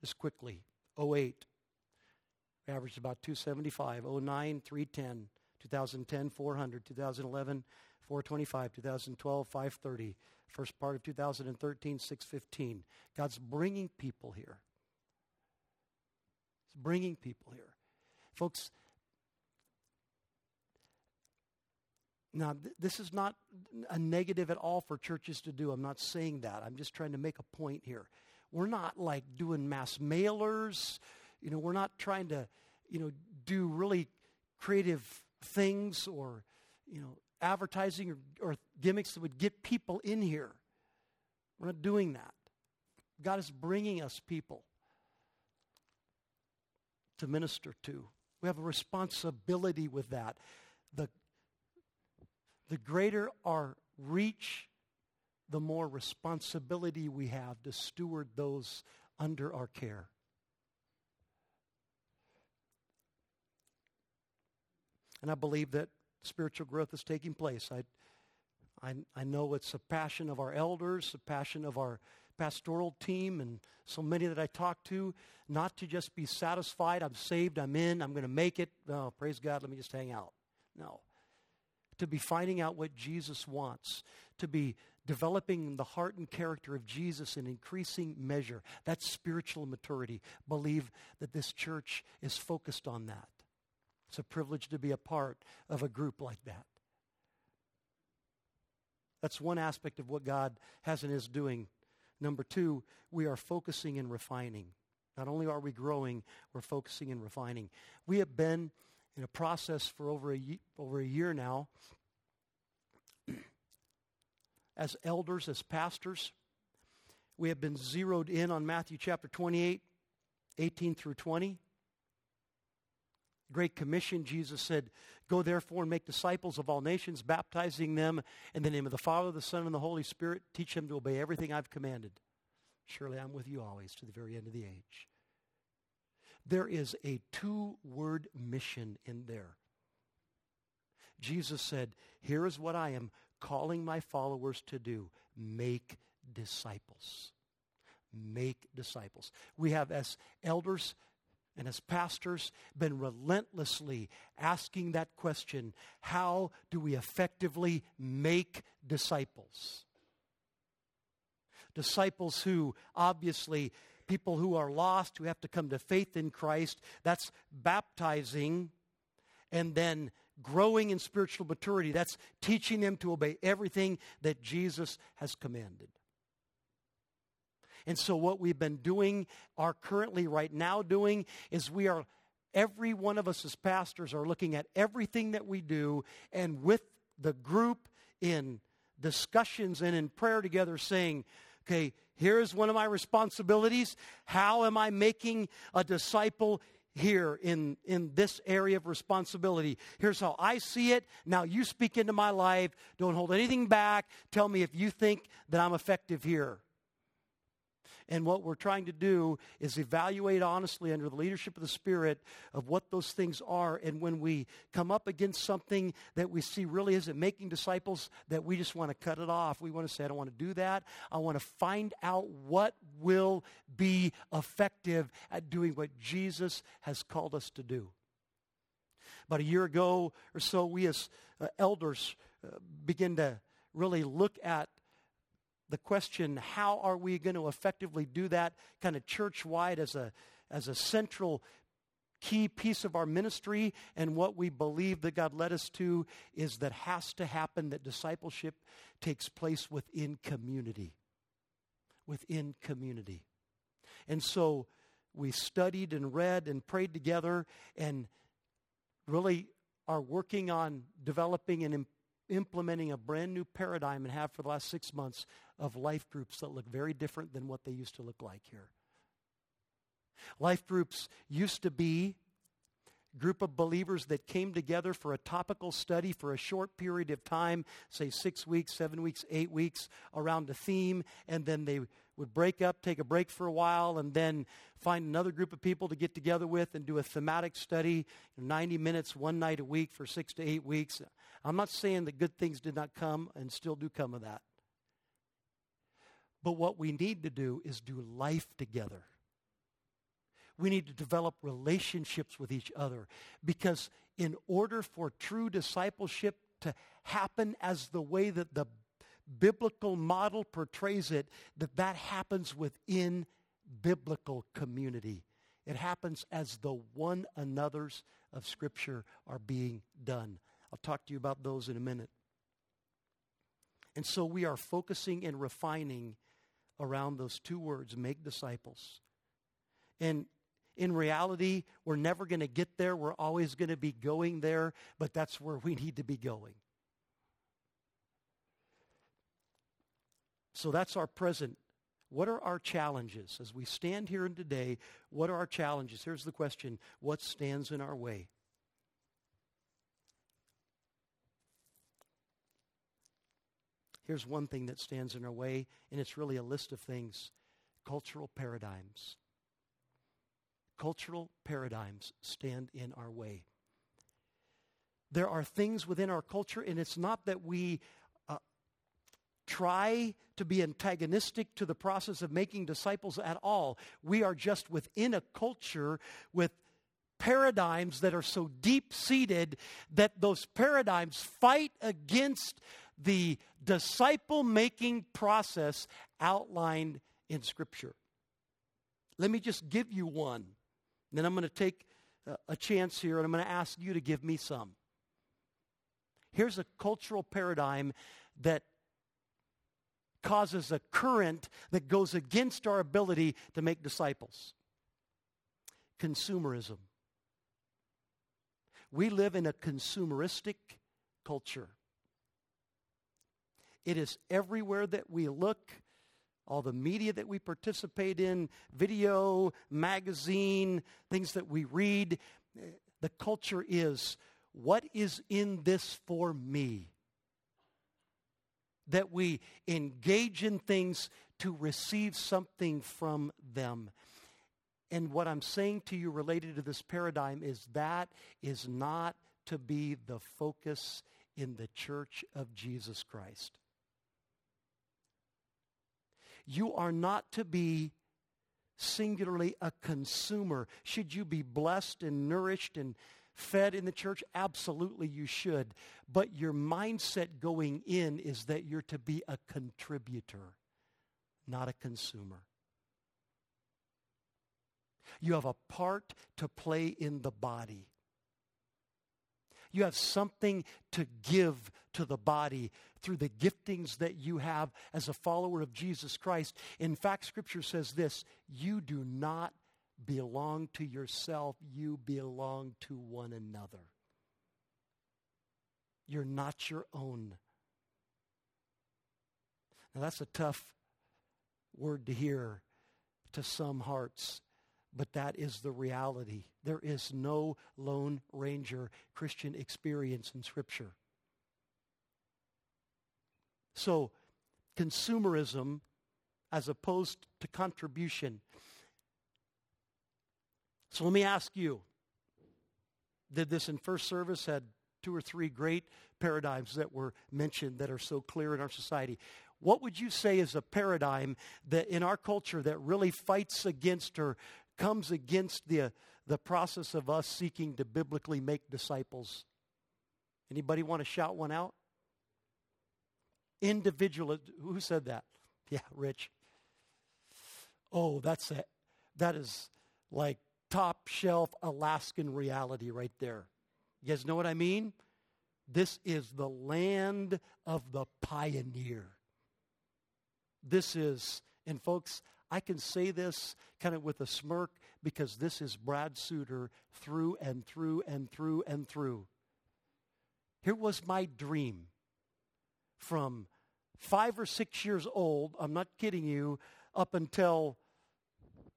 Just quickly. 08, averaged about 275. 09, 310. 2010, 400. 2011, 425. 2012, 530. First part of 2013, 615. God's bringing people here. He's bringing people here. Folks, now th- this is not a negative at all for churches to do. I'm not saying that. I'm just trying to make a point here. We're not like doing mass mailers. You know, we're not trying to, you know, do really creative things or, you know, advertising or, or gimmicks that would get people in here. We're not doing that. God is bringing us people to minister to. We have a responsibility with that. The, the greater our reach, the more responsibility we have to steward those under our care. And I believe that spiritual growth is taking place. I, I, I know it's a passion of our elders, a passion of our pastoral team and so many that I talk to, not to just be satisfied, I'm saved, I'm in, I'm going to make it. Oh, praise God, let me just hang out. No. To be finding out what Jesus wants, to be developing the heart and character of Jesus in increasing measure. That's spiritual maturity. Believe that this church is focused on that. It's a privilege to be a part of a group like that. That's one aspect of what God has and is doing. Number two, we are focusing and refining. Not only are we growing, we're focusing and refining. We have been in a process for over a, over a year now as elders, as pastors. We have been zeroed in on Matthew chapter 28, 18 through 20. Great Commission, Jesus said, Go therefore and make disciples of all nations, baptizing them in the name of the Father, the Son, and the Holy Spirit. Teach them to obey everything I've commanded. Surely I'm with you always to the very end of the age. There is a two word mission in there. Jesus said, Here is what I am calling my followers to do make disciples. Make disciples. We have, as elders and as pastors, been relentlessly asking that question how do we effectively make disciples? Disciples who obviously people who are lost, who have to come to faith in Christ. That's baptizing and then growing in spiritual maturity. That's teaching them to obey everything that Jesus has commanded. And so, what we've been doing, are currently right now doing, is we are, every one of us as pastors are looking at everything that we do and with the group in discussions and in prayer together saying, okay, here's one of my responsibilities. How am I making a disciple here in, in this area of responsibility. Here's how I see it. Now you speak into my life. Don't hold anything back. Tell me if you think that I'm effective here. And what we're trying to do is evaluate honestly under the leadership of the Spirit of what those things are. And when we come up against something that we see really isn't making disciples, that we just want to cut it off. We want to say, I don't want to do that. I want to find out what will be effective at doing what Jesus has called us to do. About a year ago or so, we as uh, elders uh, begin to really look at the question how are we going to effectively do that kind of church wide as a, as a central key piece of our ministry and what we believe that God led us to is that has to happen that discipleship takes place within community. Within community. And so we studied and read and prayed together and really are working on developing and implementing a brand new paradigm and have for the last six months of life groups that look very different than what they used to look like here. Life groups used to be group of believers that came together for a topical study for a short period of time, say six weeks, seven weeks, eight weeks, around a theme, and then they would break up, take a break for a while, and then find another group of people to get together with and do a thematic study, 90 minutes, one night a week for six to eight weeks. I'm not saying that good things did not come and still do come of that. But what we need to do is do life together. We need to develop relationships with each other because, in order for true discipleship to happen as the way that the biblical model portrays it, that that happens within biblical community. It happens as the one another's of Scripture are being done. I'll talk to you about those in a minute. And so we are focusing and refining around those two words make disciples. And in reality, we're never going to get there. We're always going to be going there, but that's where we need to be going. So that's our present. What are our challenges? As we stand here today, what are our challenges? Here's the question What stands in our way? Here's one thing that stands in our way, and it's really a list of things cultural paradigms. Cultural paradigms stand in our way. There are things within our culture, and it's not that we uh, try to be antagonistic to the process of making disciples at all. We are just within a culture with paradigms that are so deep seated that those paradigms fight against the disciple making process outlined in Scripture. Let me just give you one. Then I'm going to take a chance here and I'm going to ask you to give me some. Here's a cultural paradigm that causes a current that goes against our ability to make disciples consumerism. We live in a consumeristic culture. It is everywhere that we look, all the media that we participate in, video, magazine, things that we read. The culture is what is in this for me? That we engage in things to receive something from them. And what I'm saying to you related to this paradigm is that is not to be the focus in the church of Jesus Christ. You are not to be singularly a consumer. Should you be blessed and nourished and fed in the church? Absolutely, you should. But your mindset going in is that you're to be a contributor, not a consumer. You have a part to play in the body. You have something to give to the body through the giftings that you have as a follower of Jesus Christ. In fact, Scripture says this you do not belong to yourself, you belong to one another. You're not your own. Now, that's a tough word to hear to some hearts but that is the reality. There is no Lone Ranger Christian experience in Scripture. So, consumerism as opposed to contribution. So, let me ask you did this in first service, had two or three great paradigms that were mentioned that are so clear in our society. What would you say is a paradigm that in our culture that really fights against or comes against the, the process of us seeking to biblically make disciples. Anybody want to shout one out? Individual. Who said that? Yeah, Rich. Oh, that's it. That is like top shelf Alaskan reality right there. You guys know what I mean? This is the land of the pioneer. This is, and folks, I can say this kind of with a smirk because this is Brad Suter through and through and through and through. Here was my dream from five or six years old, I'm not kidding you, up until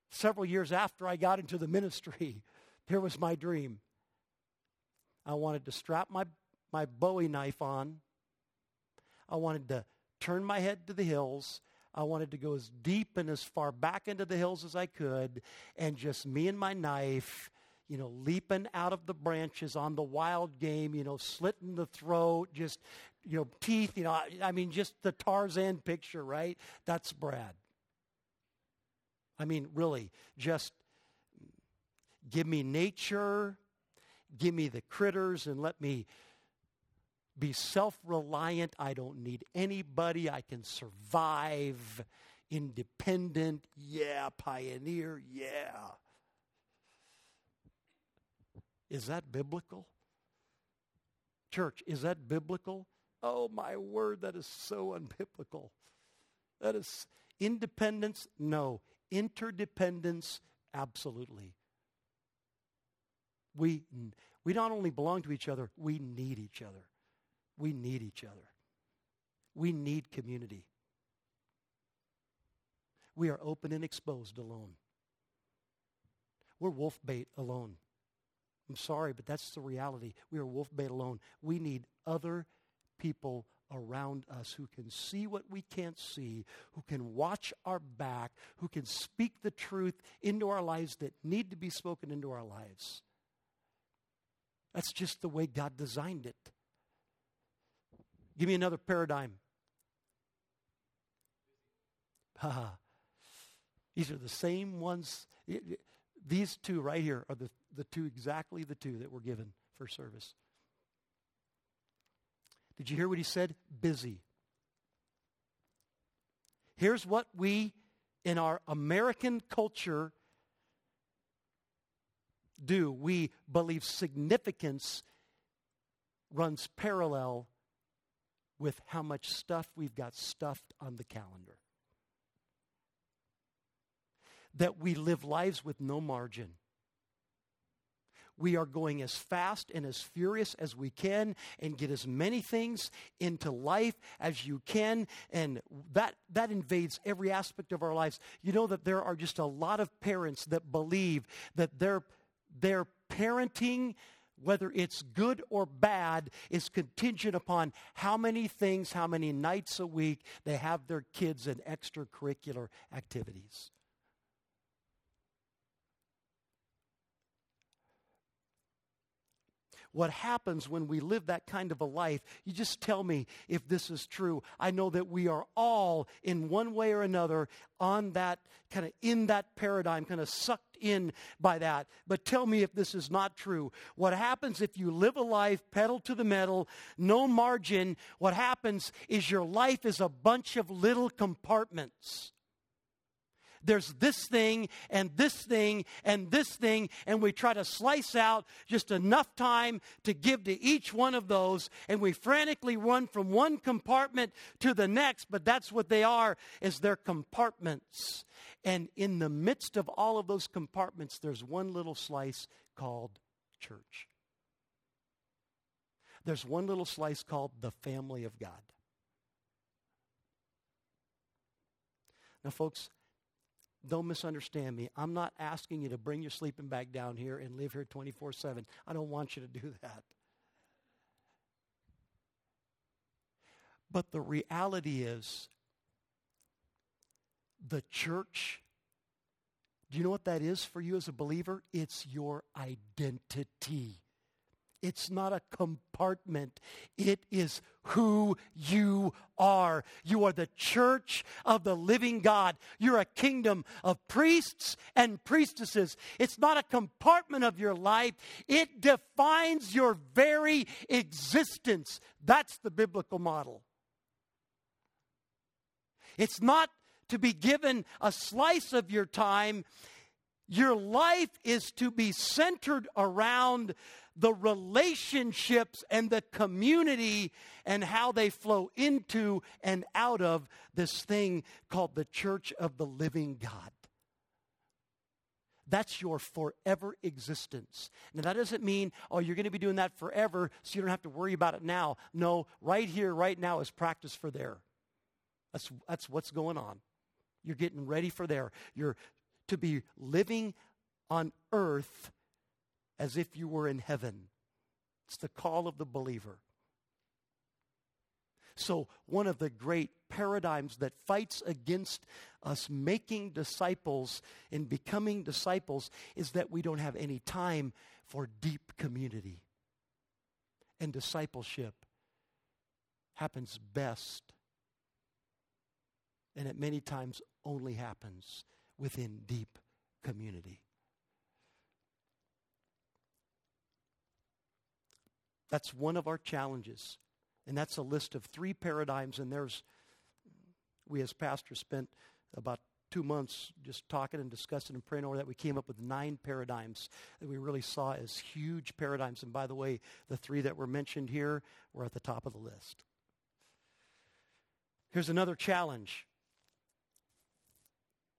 several years after I got into the ministry. Here was my dream. I wanted to strap my, my Bowie knife on. I wanted to turn my head to the hills I wanted to go as deep and as far back into the hills as I could, and just me and my knife, you know, leaping out of the branches on the wild game, you know, slitting the throat, just, you know, teeth, you know, I, I mean, just the Tarzan picture, right? That's Brad. I mean, really, just give me nature, give me the critters, and let me be self reliant. I don't need anybody. I can survive. Independent. Yeah. Pioneer. Yeah. Is that biblical? Church, is that biblical? Oh, my word, that is so unbiblical. That is independence, no. Interdependence, absolutely. We, we not only belong to each other, we need each other. We need each other. We need community. We are open and exposed alone. We're wolf bait alone. I'm sorry, but that's the reality. We are wolf bait alone. We need other people around us who can see what we can't see, who can watch our back, who can speak the truth into our lives that need to be spoken into our lives. That's just the way God designed it. Give me another paradigm. These are the same ones. These two right here are the, the two, exactly the two that were given for service. Did you hear what he said? Busy. Here's what we, in our American culture, do. We believe significance runs parallel with how much stuff we've got stuffed on the calendar. That we live lives with no margin. We are going as fast and as furious as we can and get as many things into life as you can. And that, that invades every aspect of our lives. You know that there are just a lot of parents that believe that their, their parenting whether it's good or bad, is contingent upon how many things, how many nights a week they have their kids in extracurricular activities. What happens when we live that kind of a life. You just tell me if this is true. I know that we are all, in one way or another, on that kind of in that paradigm, kind of sucked in by that. But tell me if this is not true. What happens if you live a life pedal to the metal, no margin? What happens is your life is a bunch of little compartments there's this thing and this thing and this thing, and we try to slice out just enough time to give to each one of those, and we frantically run from one compartment to the next, but that's what they are, is they're compartments. And in the midst of all of those compartments, there's one little slice called church. There's one little slice called the family of God. Now, folks, don't misunderstand me. I'm not asking you to bring your sleeping bag down here and live here 24 7. I don't want you to do that. But the reality is, the church, do you know what that is for you as a believer? It's your identity. It's not a compartment. It is who you are. You are the church of the living God. You're a kingdom of priests and priestesses. It's not a compartment of your life, it defines your very existence. That's the biblical model. It's not to be given a slice of your time. Your life is to be centered around the relationships and the community and how they flow into and out of this thing called the church of the living God. That's your forever existence. Now, that doesn't mean, oh, you're going to be doing that forever, so you don't have to worry about it now. No, right here, right now is practice for there. That's, that's what's going on. You're getting ready for there. You're to be living on earth as if you were in heaven. It's the call of the believer. So, one of the great paradigms that fights against us making disciples and becoming disciples is that we don't have any time for deep community. And discipleship happens best, and it many times only happens within deep community. That's one of our challenges. And that's a list of three paradigms. And there's, we as pastors spent about two months just talking and discussing and praying over that. We came up with nine paradigms that we really saw as huge paradigms. And by the way, the three that were mentioned here were at the top of the list. Here's another challenge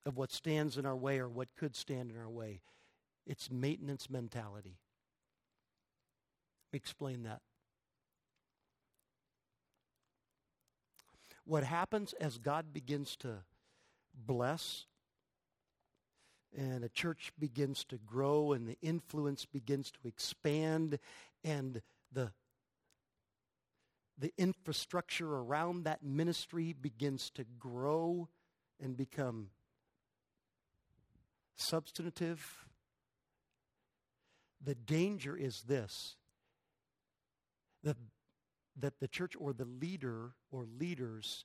of what stands in our way or what could stand in our way it's maintenance mentality explain that. What happens as God begins to bless and a church begins to grow and the influence begins to expand and the the infrastructure around that ministry begins to grow and become substantive the danger is this that, that the church or the leader or leaders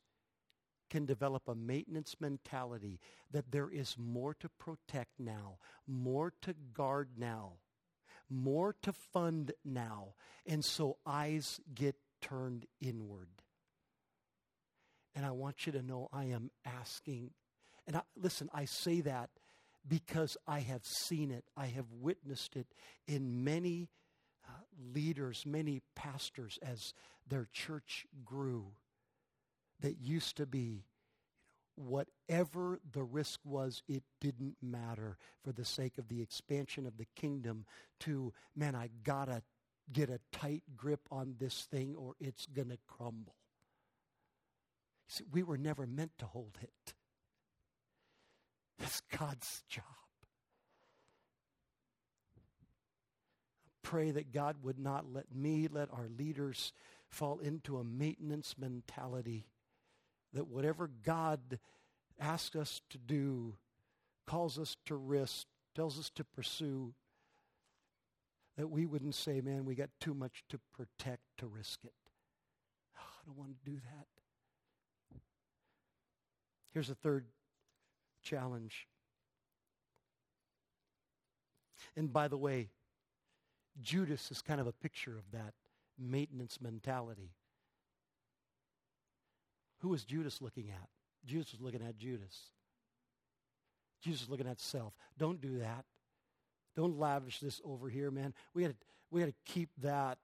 can develop a maintenance mentality that there is more to protect now, more to guard now, more to fund now. And so eyes get turned inward. And I want you to know I am asking. And I, listen, I say that because I have seen it, I have witnessed it in many leaders, many pastors as their church grew that used to be whatever the risk was, it didn't matter for the sake of the expansion of the kingdom to, man, I gotta get a tight grip on this thing or it's gonna crumble. See, we were never meant to hold it. That's God's job. Pray that God would not let me, let our leaders fall into a maintenance mentality that whatever God asks us to do, calls us to risk, tells us to pursue, that we wouldn't say, man, we got too much to protect to risk it. Oh, I don't want to do that. Here's a third challenge. And by the way, Judas is kind of a picture of that maintenance mentality. Who was Judas looking at? Judas was looking at Judas. Jesus was looking at self. Don't do that. Don't lavish this over here, man. We got we got to keep that.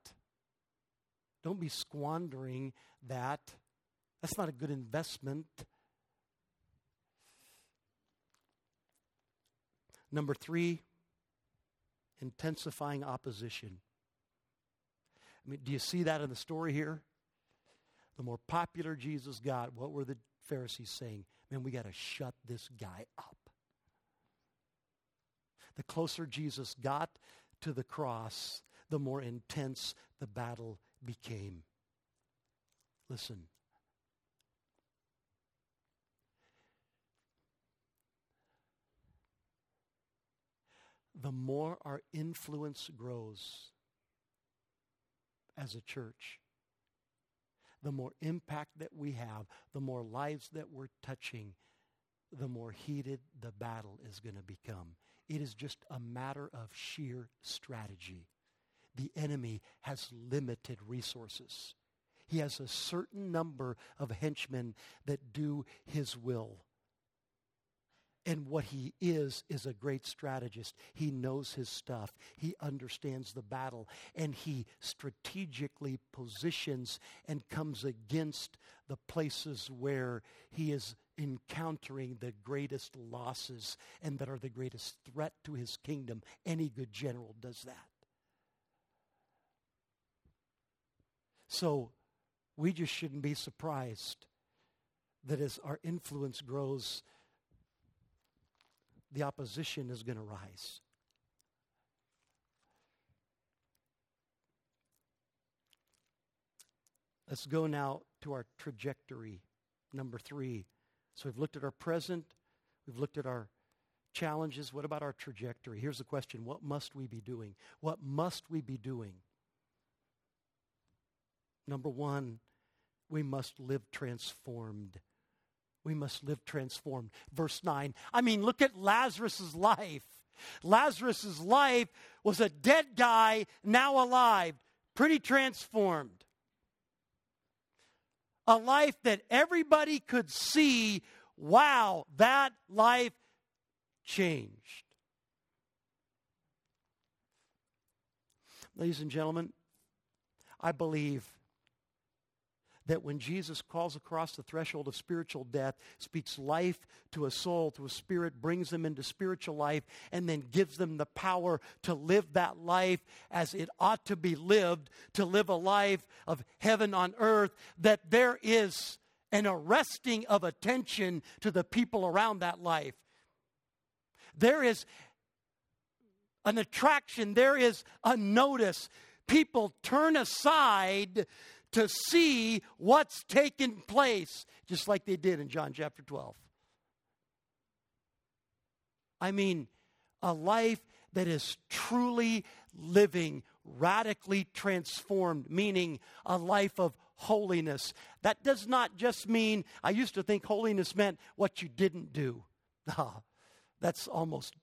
Don't be squandering that. That's not a good investment. Number three, intensifying opposition. I mean, do you see that in the story here? The more popular Jesus got, what were the Pharisees saying? Man, we got to shut this guy up. The closer Jesus got to the cross, the more intense the battle became. Listen. The more our influence grows as a church, the more impact that we have, the more lives that we're touching, the more heated the battle is going to become. It is just a matter of sheer strategy. The enemy has limited resources. He has a certain number of henchmen that do his will. And what he is, is a great strategist. He knows his stuff. He understands the battle. And he strategically positions and comes against the places where he is encountering the greatest losses and that are the greatest threat to his kingdom. Any good general does that. So we just shouldn't be surprised that as our influence grows, the opposition is going to rise. Let's go now to our trajectory, number three. So we've looked at our present, we've looked at our challenges. What about our trajectory? Here's the question What must we be doing? What must we be doing? Number one, we must live transformed we must live transformed. Verse 9. I mean, look at Lazarus' life. Lazarus' life was a dead guy, now alive, pretty transformed. A life that everybody could see wow, that life changed. Ladies and gentlemen, I believe that when Jesus calls across the threshold of spiritual death, speaks life to a soul, to a spirit, brings them into spiritual life, and then gives them the power to live that life as it ought to be lived, to live a life of heaven on earth, that there is an arresting of attention to the people around that life. There is an attraction, there is a notice. People turn aside to see what's taken place, just like they did in John chapter 12. I mean, a life that is truly living, radically transformed, meaning a life of holiness. That does not just mean, I used to think holiness meant what you didn't do. That's almost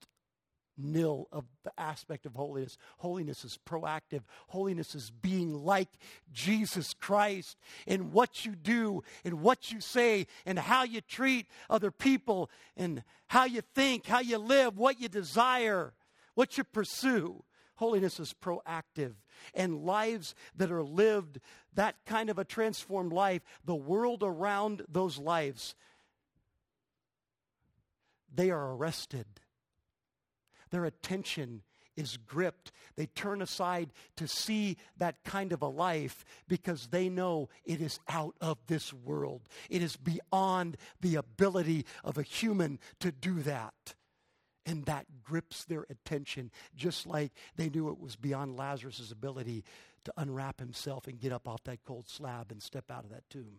nil of the aspect of holiness. Holiness is proactive. Holiness is being like Jesus Christ in what you do, in what you say, and how you treat other people, and how you think, how you live, what you desire, what you pursue. Holiness is proactive. And lives that are lived, that kind of a transformed life, the world around those lives, they are arrested their attention is gripped. They turn aside to see that kind of a life because they know it is out of this world. It is beyond the ability of a human to do that. And that grips their attention, just like they knew it was beyond Lazarus' ability to unwrap himself and get up off that cold slab and step out of that tomb.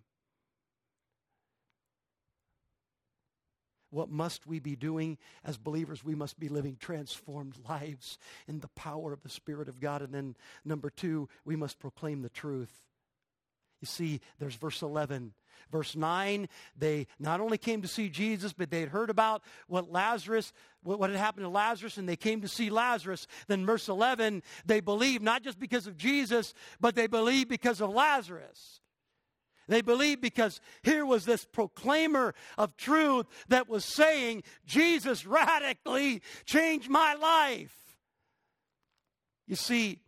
What must we be doing as believers? We must be living transformed lives in the power of the Spirit of God. And then, number two, we must proclaim the truth. You see, there's verse 11. Verse 9, they not only came to see Jesus, but they had heard about what Lazarus, what, had happened to Lazarus, and they came to see Lazarus. Then, verse 11, they believed not just because of Jesus, but they believed because of Lazarus. They believed because here was this proclaimer of truth that was saying, Jesus radically changed my life. You see,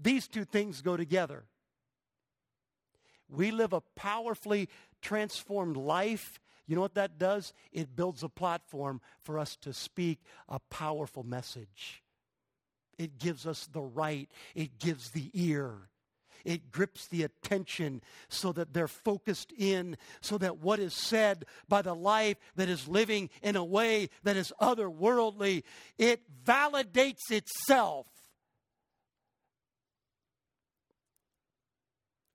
these two things go together. We live a powerfully transformed life. You know what that does? It builds a platform for us to speak a powerful message. It gives us the right, it gives the ear it grips the attention so that they're focused in, so that what is said by the life that is living in a way that is otherworldly, it validates itself.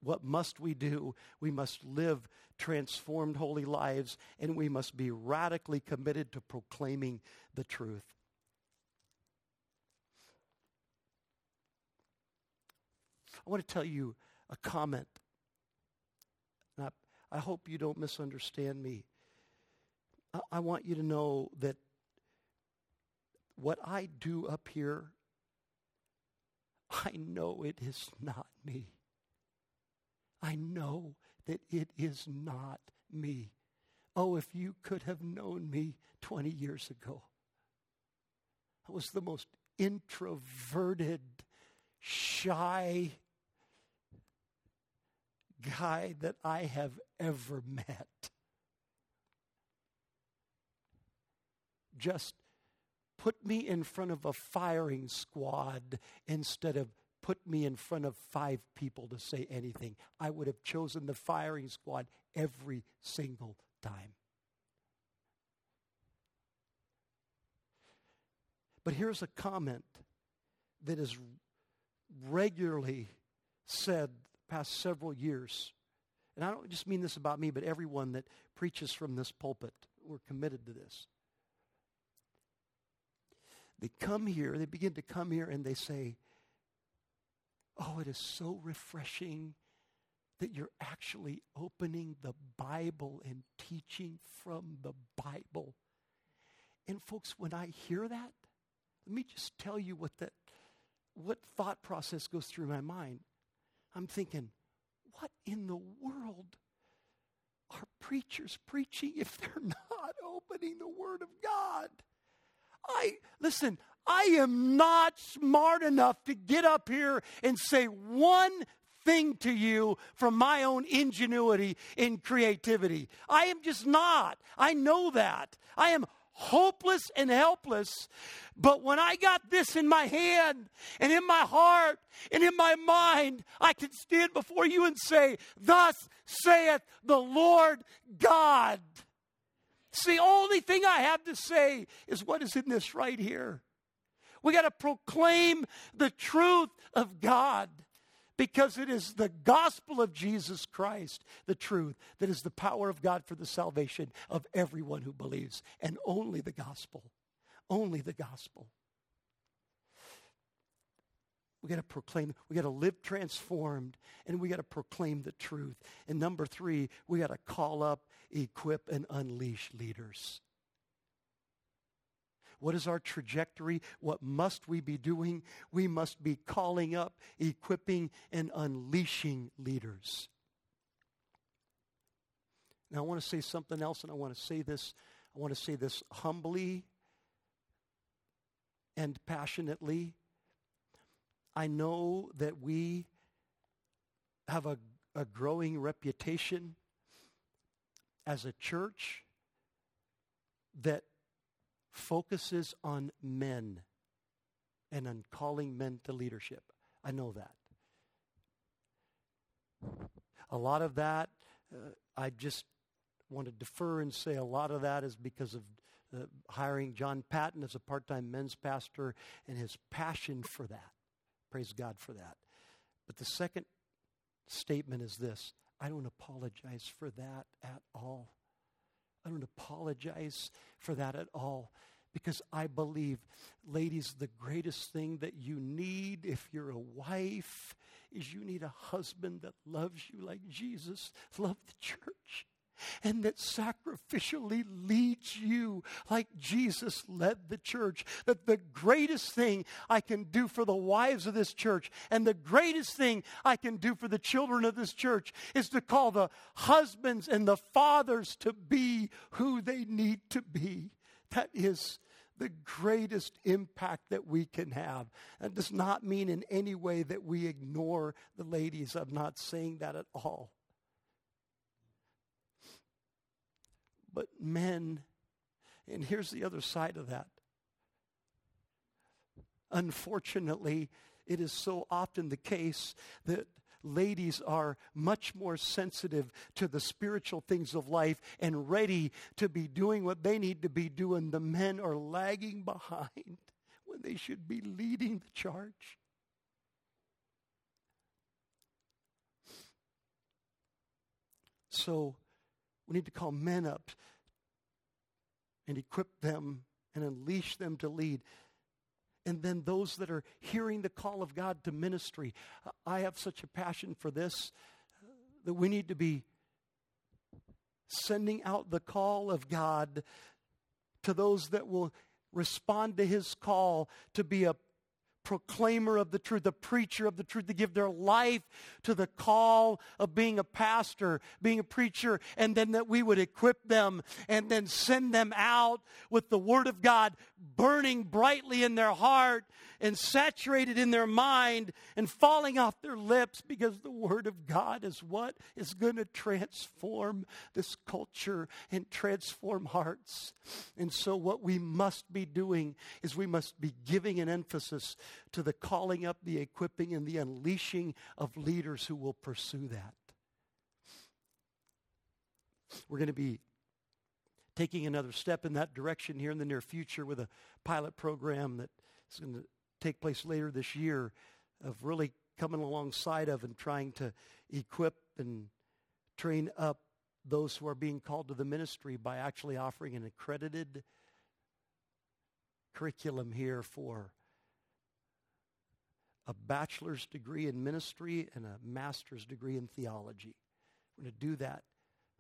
What must we do? We must live transformed holy lives, and we must be radically committed to proclaiming the truth. I want to tell you a comment. I, I, hope you don't misunderstand me. I, I want you to know that what I do up here, I know it is not me. I know that it is not me. Oh, if you could have known me 20 years ago. I was the most introverted, shy, guy that I have ever met. Just put me in front of a firing squad instead of put me in front of five people to say anything. I would have chosen the firing squad every single time. But here's a comment that is regularly said past several years, and I don't just mean this about me, but everyone that preaches from this pulpit, we're committed to this. They come here, they begin to come here, and they say, Oh, it is so refreshing that you're actually opening the Bible and teaching from the Bible. And folks, when I hear that, let me just tell you what that what thought process goes through my mind. I'm thinking, what in the world are preachers preaching if they're not opening the Word of God? I, listen, I am not smart enough to get up here and say one thing to you from my own ingenuity and creativity. I am just not. I know that. I am hopeless and helpless. But when I got this in my hand and in my heart and in my mind, I can stand before you and say, Thus saith the Lord God. It's the only thing I have to say is what is in this right here. We got to proclaim the truth of God because it is the gospel of Jesus Christ, the truth, that is the power of God for the salvation of everyone who believes, and only the gospel. Only the gospel. We got to proclaim, we got to live transformed, and we got to proclaim the truth. And number three, we got to call up, equip, and unleash leaders. What is our trajectory? What must we be doing? We must be calling up, equipping, and unleashing leaders. Now, I want to say something else, and I want to say this. I want to say this humbly and passionately. I know that we have a, a growing reputation as a church that focuses on men and on calling men to leadership. I know that. A lot of that, uh, I just want to defer and say a lot of that is because of uh, hiring John Patton as a part time men's pastor and his passion for that. Praise God for that. But the second statement is this I don't apologize for that at all. I don't apologize for that at all because I believe, ladies, the greatest thing that you need if you're a wife is you need a husband that loves you like Jesus loved the church and that sacrificially leads you like Jesus led the church. That the greatest thing I can do for the wives of this church and the greatest thing I can do for the children of this church is to call the husbands and the fathers to be who they need to be. That is the greatest impact that we can have. That does not mean in any way that we ignore the ladies. I'm not saying that at all. But men. And here's the other side of that. Unfortunately, it is so often the case that ladies are much more sensitive to the spiritual things of life and ready to be doing what they need to be doing. The men are lagging behind when they should be leading the charge. So we need to call men up and equip them and unleash them to lead. And then those that are hearing the call of God to ministry. I have such a passion for this uh, that we need to be sending out the call of God to those that will respond to his call to be a proclaimer of the truth, the preacher of the truth, to give their life to the call of being a pastor, being a preacher, and then that we would equip them and then send them out with the Word of God burning brightly in their heart and saturated in their mind and falling off their lips because the Word of God is what is going to transform this culture and transform hearts. And so, what we must be doing is we must be giving an emphasis to the calling up, the equipping, and the unleashing of leaders who will pursue that. We're going to be taking another step in that direction here in the near future with a pilot program that is going to take place later this year of really coming alongside of and trying to equip and train up those who are being called to the ministry by actually offering an accredited curriculum here for a bachelor's degree in ministry and a master's degree in theology. We're going to do that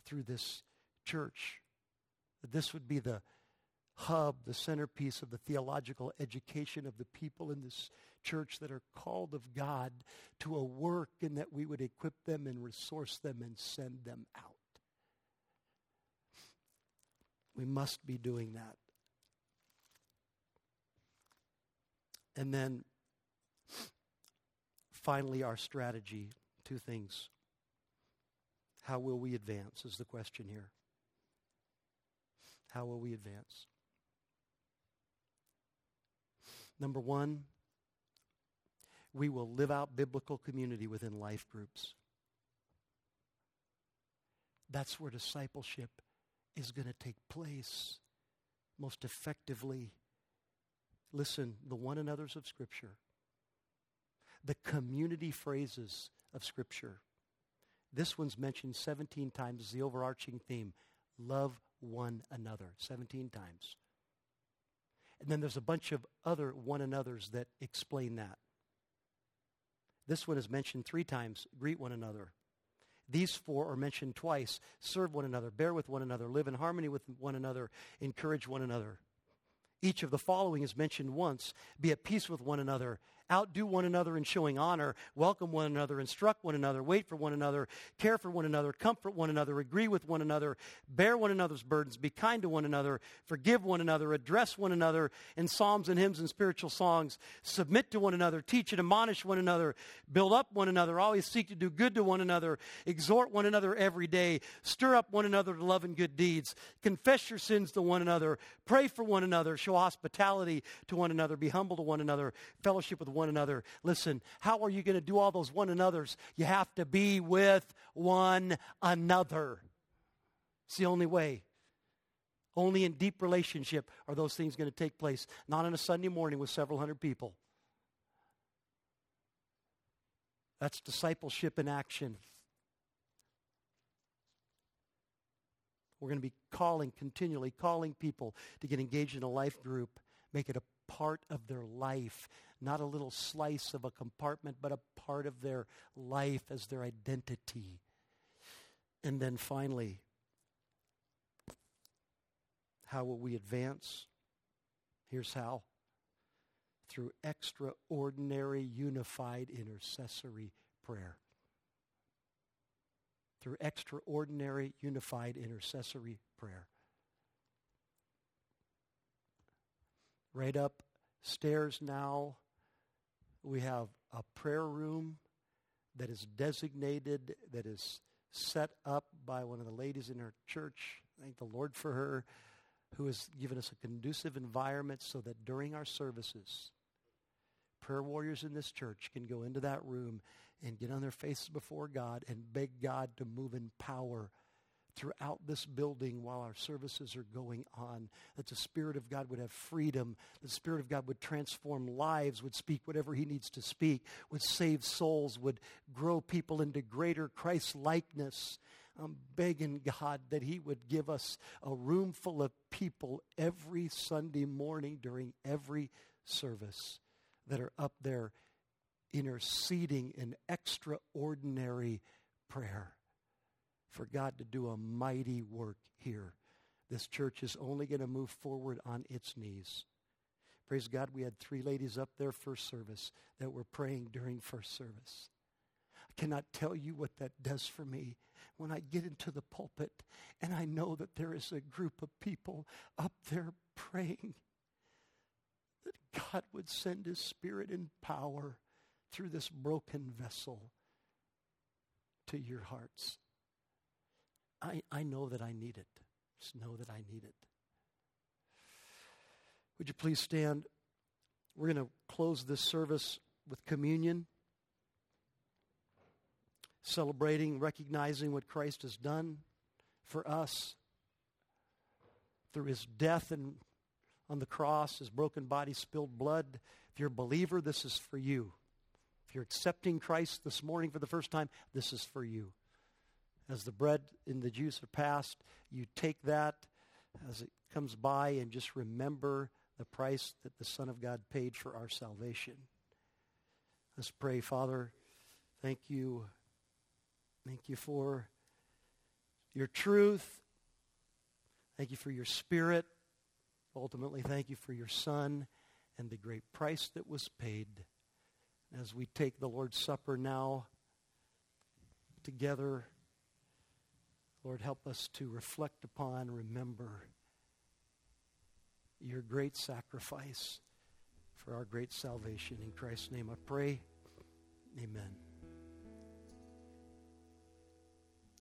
through this church. This would be the hub, the centerpiece of the theological education of the people in this church that are called of God to a work and that we would equip them and resource them and send them out. We must be doing that. And then finally, our strategy two things. How will we advance is the question here. How will we advance? Number one, we will live out biblical community within life groups. That's where discipleship is going to take place most effectively. Listen, the one another's of Scripture, the community phrases of Scripture. This one's mentioned 17 times as the overarching theme love one another, 17 times. And then there's a bunch of other one another's that explain that. This one is mentioned three times greet one another. These four are mentioned twice serve one another, bear with one another, live in harmony with one another, encourage one another. Each of the following is mentioned once be at peace with one another, outdo one another in showing honor, welcome one another, instruct one another, wait for one another, care for one another, comfort one another, agree with one another, bear one another's burdens, be kind to one another, forgive one another, address one another in psalms and hymns and spiritual songs, submit to one another, teach and admonish one another, build up one another, always seek to do good to one another, exhort one another every day, stir up one another to love and good deeds, confess your sins to one another, pray for one another, show hospitality to one another, be humble to one another, fellowship with one one another. Listen, how are you going to do all those one another's? You have to be with one another. It's the only way. Only in deep relationship are those things going to take place, not on a Sunday morning with several hundred people. That's discipleship in action. We're going to be calling, continually calling people to get engaged in a life group, make it a part of their life not a little slice of a compartment, but a part of their life as their identity. And then finally, how will we advance? Here's how through extraordinary, unified, intercessory prayer. Through extraordinary, unified, intercessory prayer. Right upstairs now we have a prayer room that is designated, that is set up by one of the ladies in our church. Thank the Lord for her, who has given us a conducive environment so that during our services, prayer warriors in this church can go into that room and get on their faces before God and beg God to move in power throughout this building while our services are going on. That the Spirit of God would have freedom. The Spirit of God would transform lives, would speak whatever He needs to speak, would save souls, would grow people into greater Christ likeness. I'm begging God that He would give us a room full of people every Sunday morning during every service that are up there interceding in extraordinary prayer for God to do a mighty work here. This church is only going to move forward on its knees. Praise God, we had three ladies up there first service that were praying during first service. I cannot tell you what that does for me when I get into the pulpit and I know that there is a group of people up there praying that God would send his spirit and power through this broken vessel to your hearts. I, I know that I need it. Just know that I need it. Would you please stand? We're going to close this service with communion, celebrating, recognizing what Christ has done for us through his death and on the cross, his broken body, spilled blood. If you're a believer, this is for you. If you're accepting Christ this morning for the first time, this is for you as the bread and the juice are passed, you take that as it comes by and just remember the price that the Son of God paid for our salvation. Let's pray, Father. Thank you. Thank you for your truth. Thank you for your spirit. Ultimately, thank you for your Son and the great price that was paid. As we take the Lord's Supper now together, Lord, help us to reflect upon, remember your great sacrifice for our great salvation. In Christ's name I pray. Amen.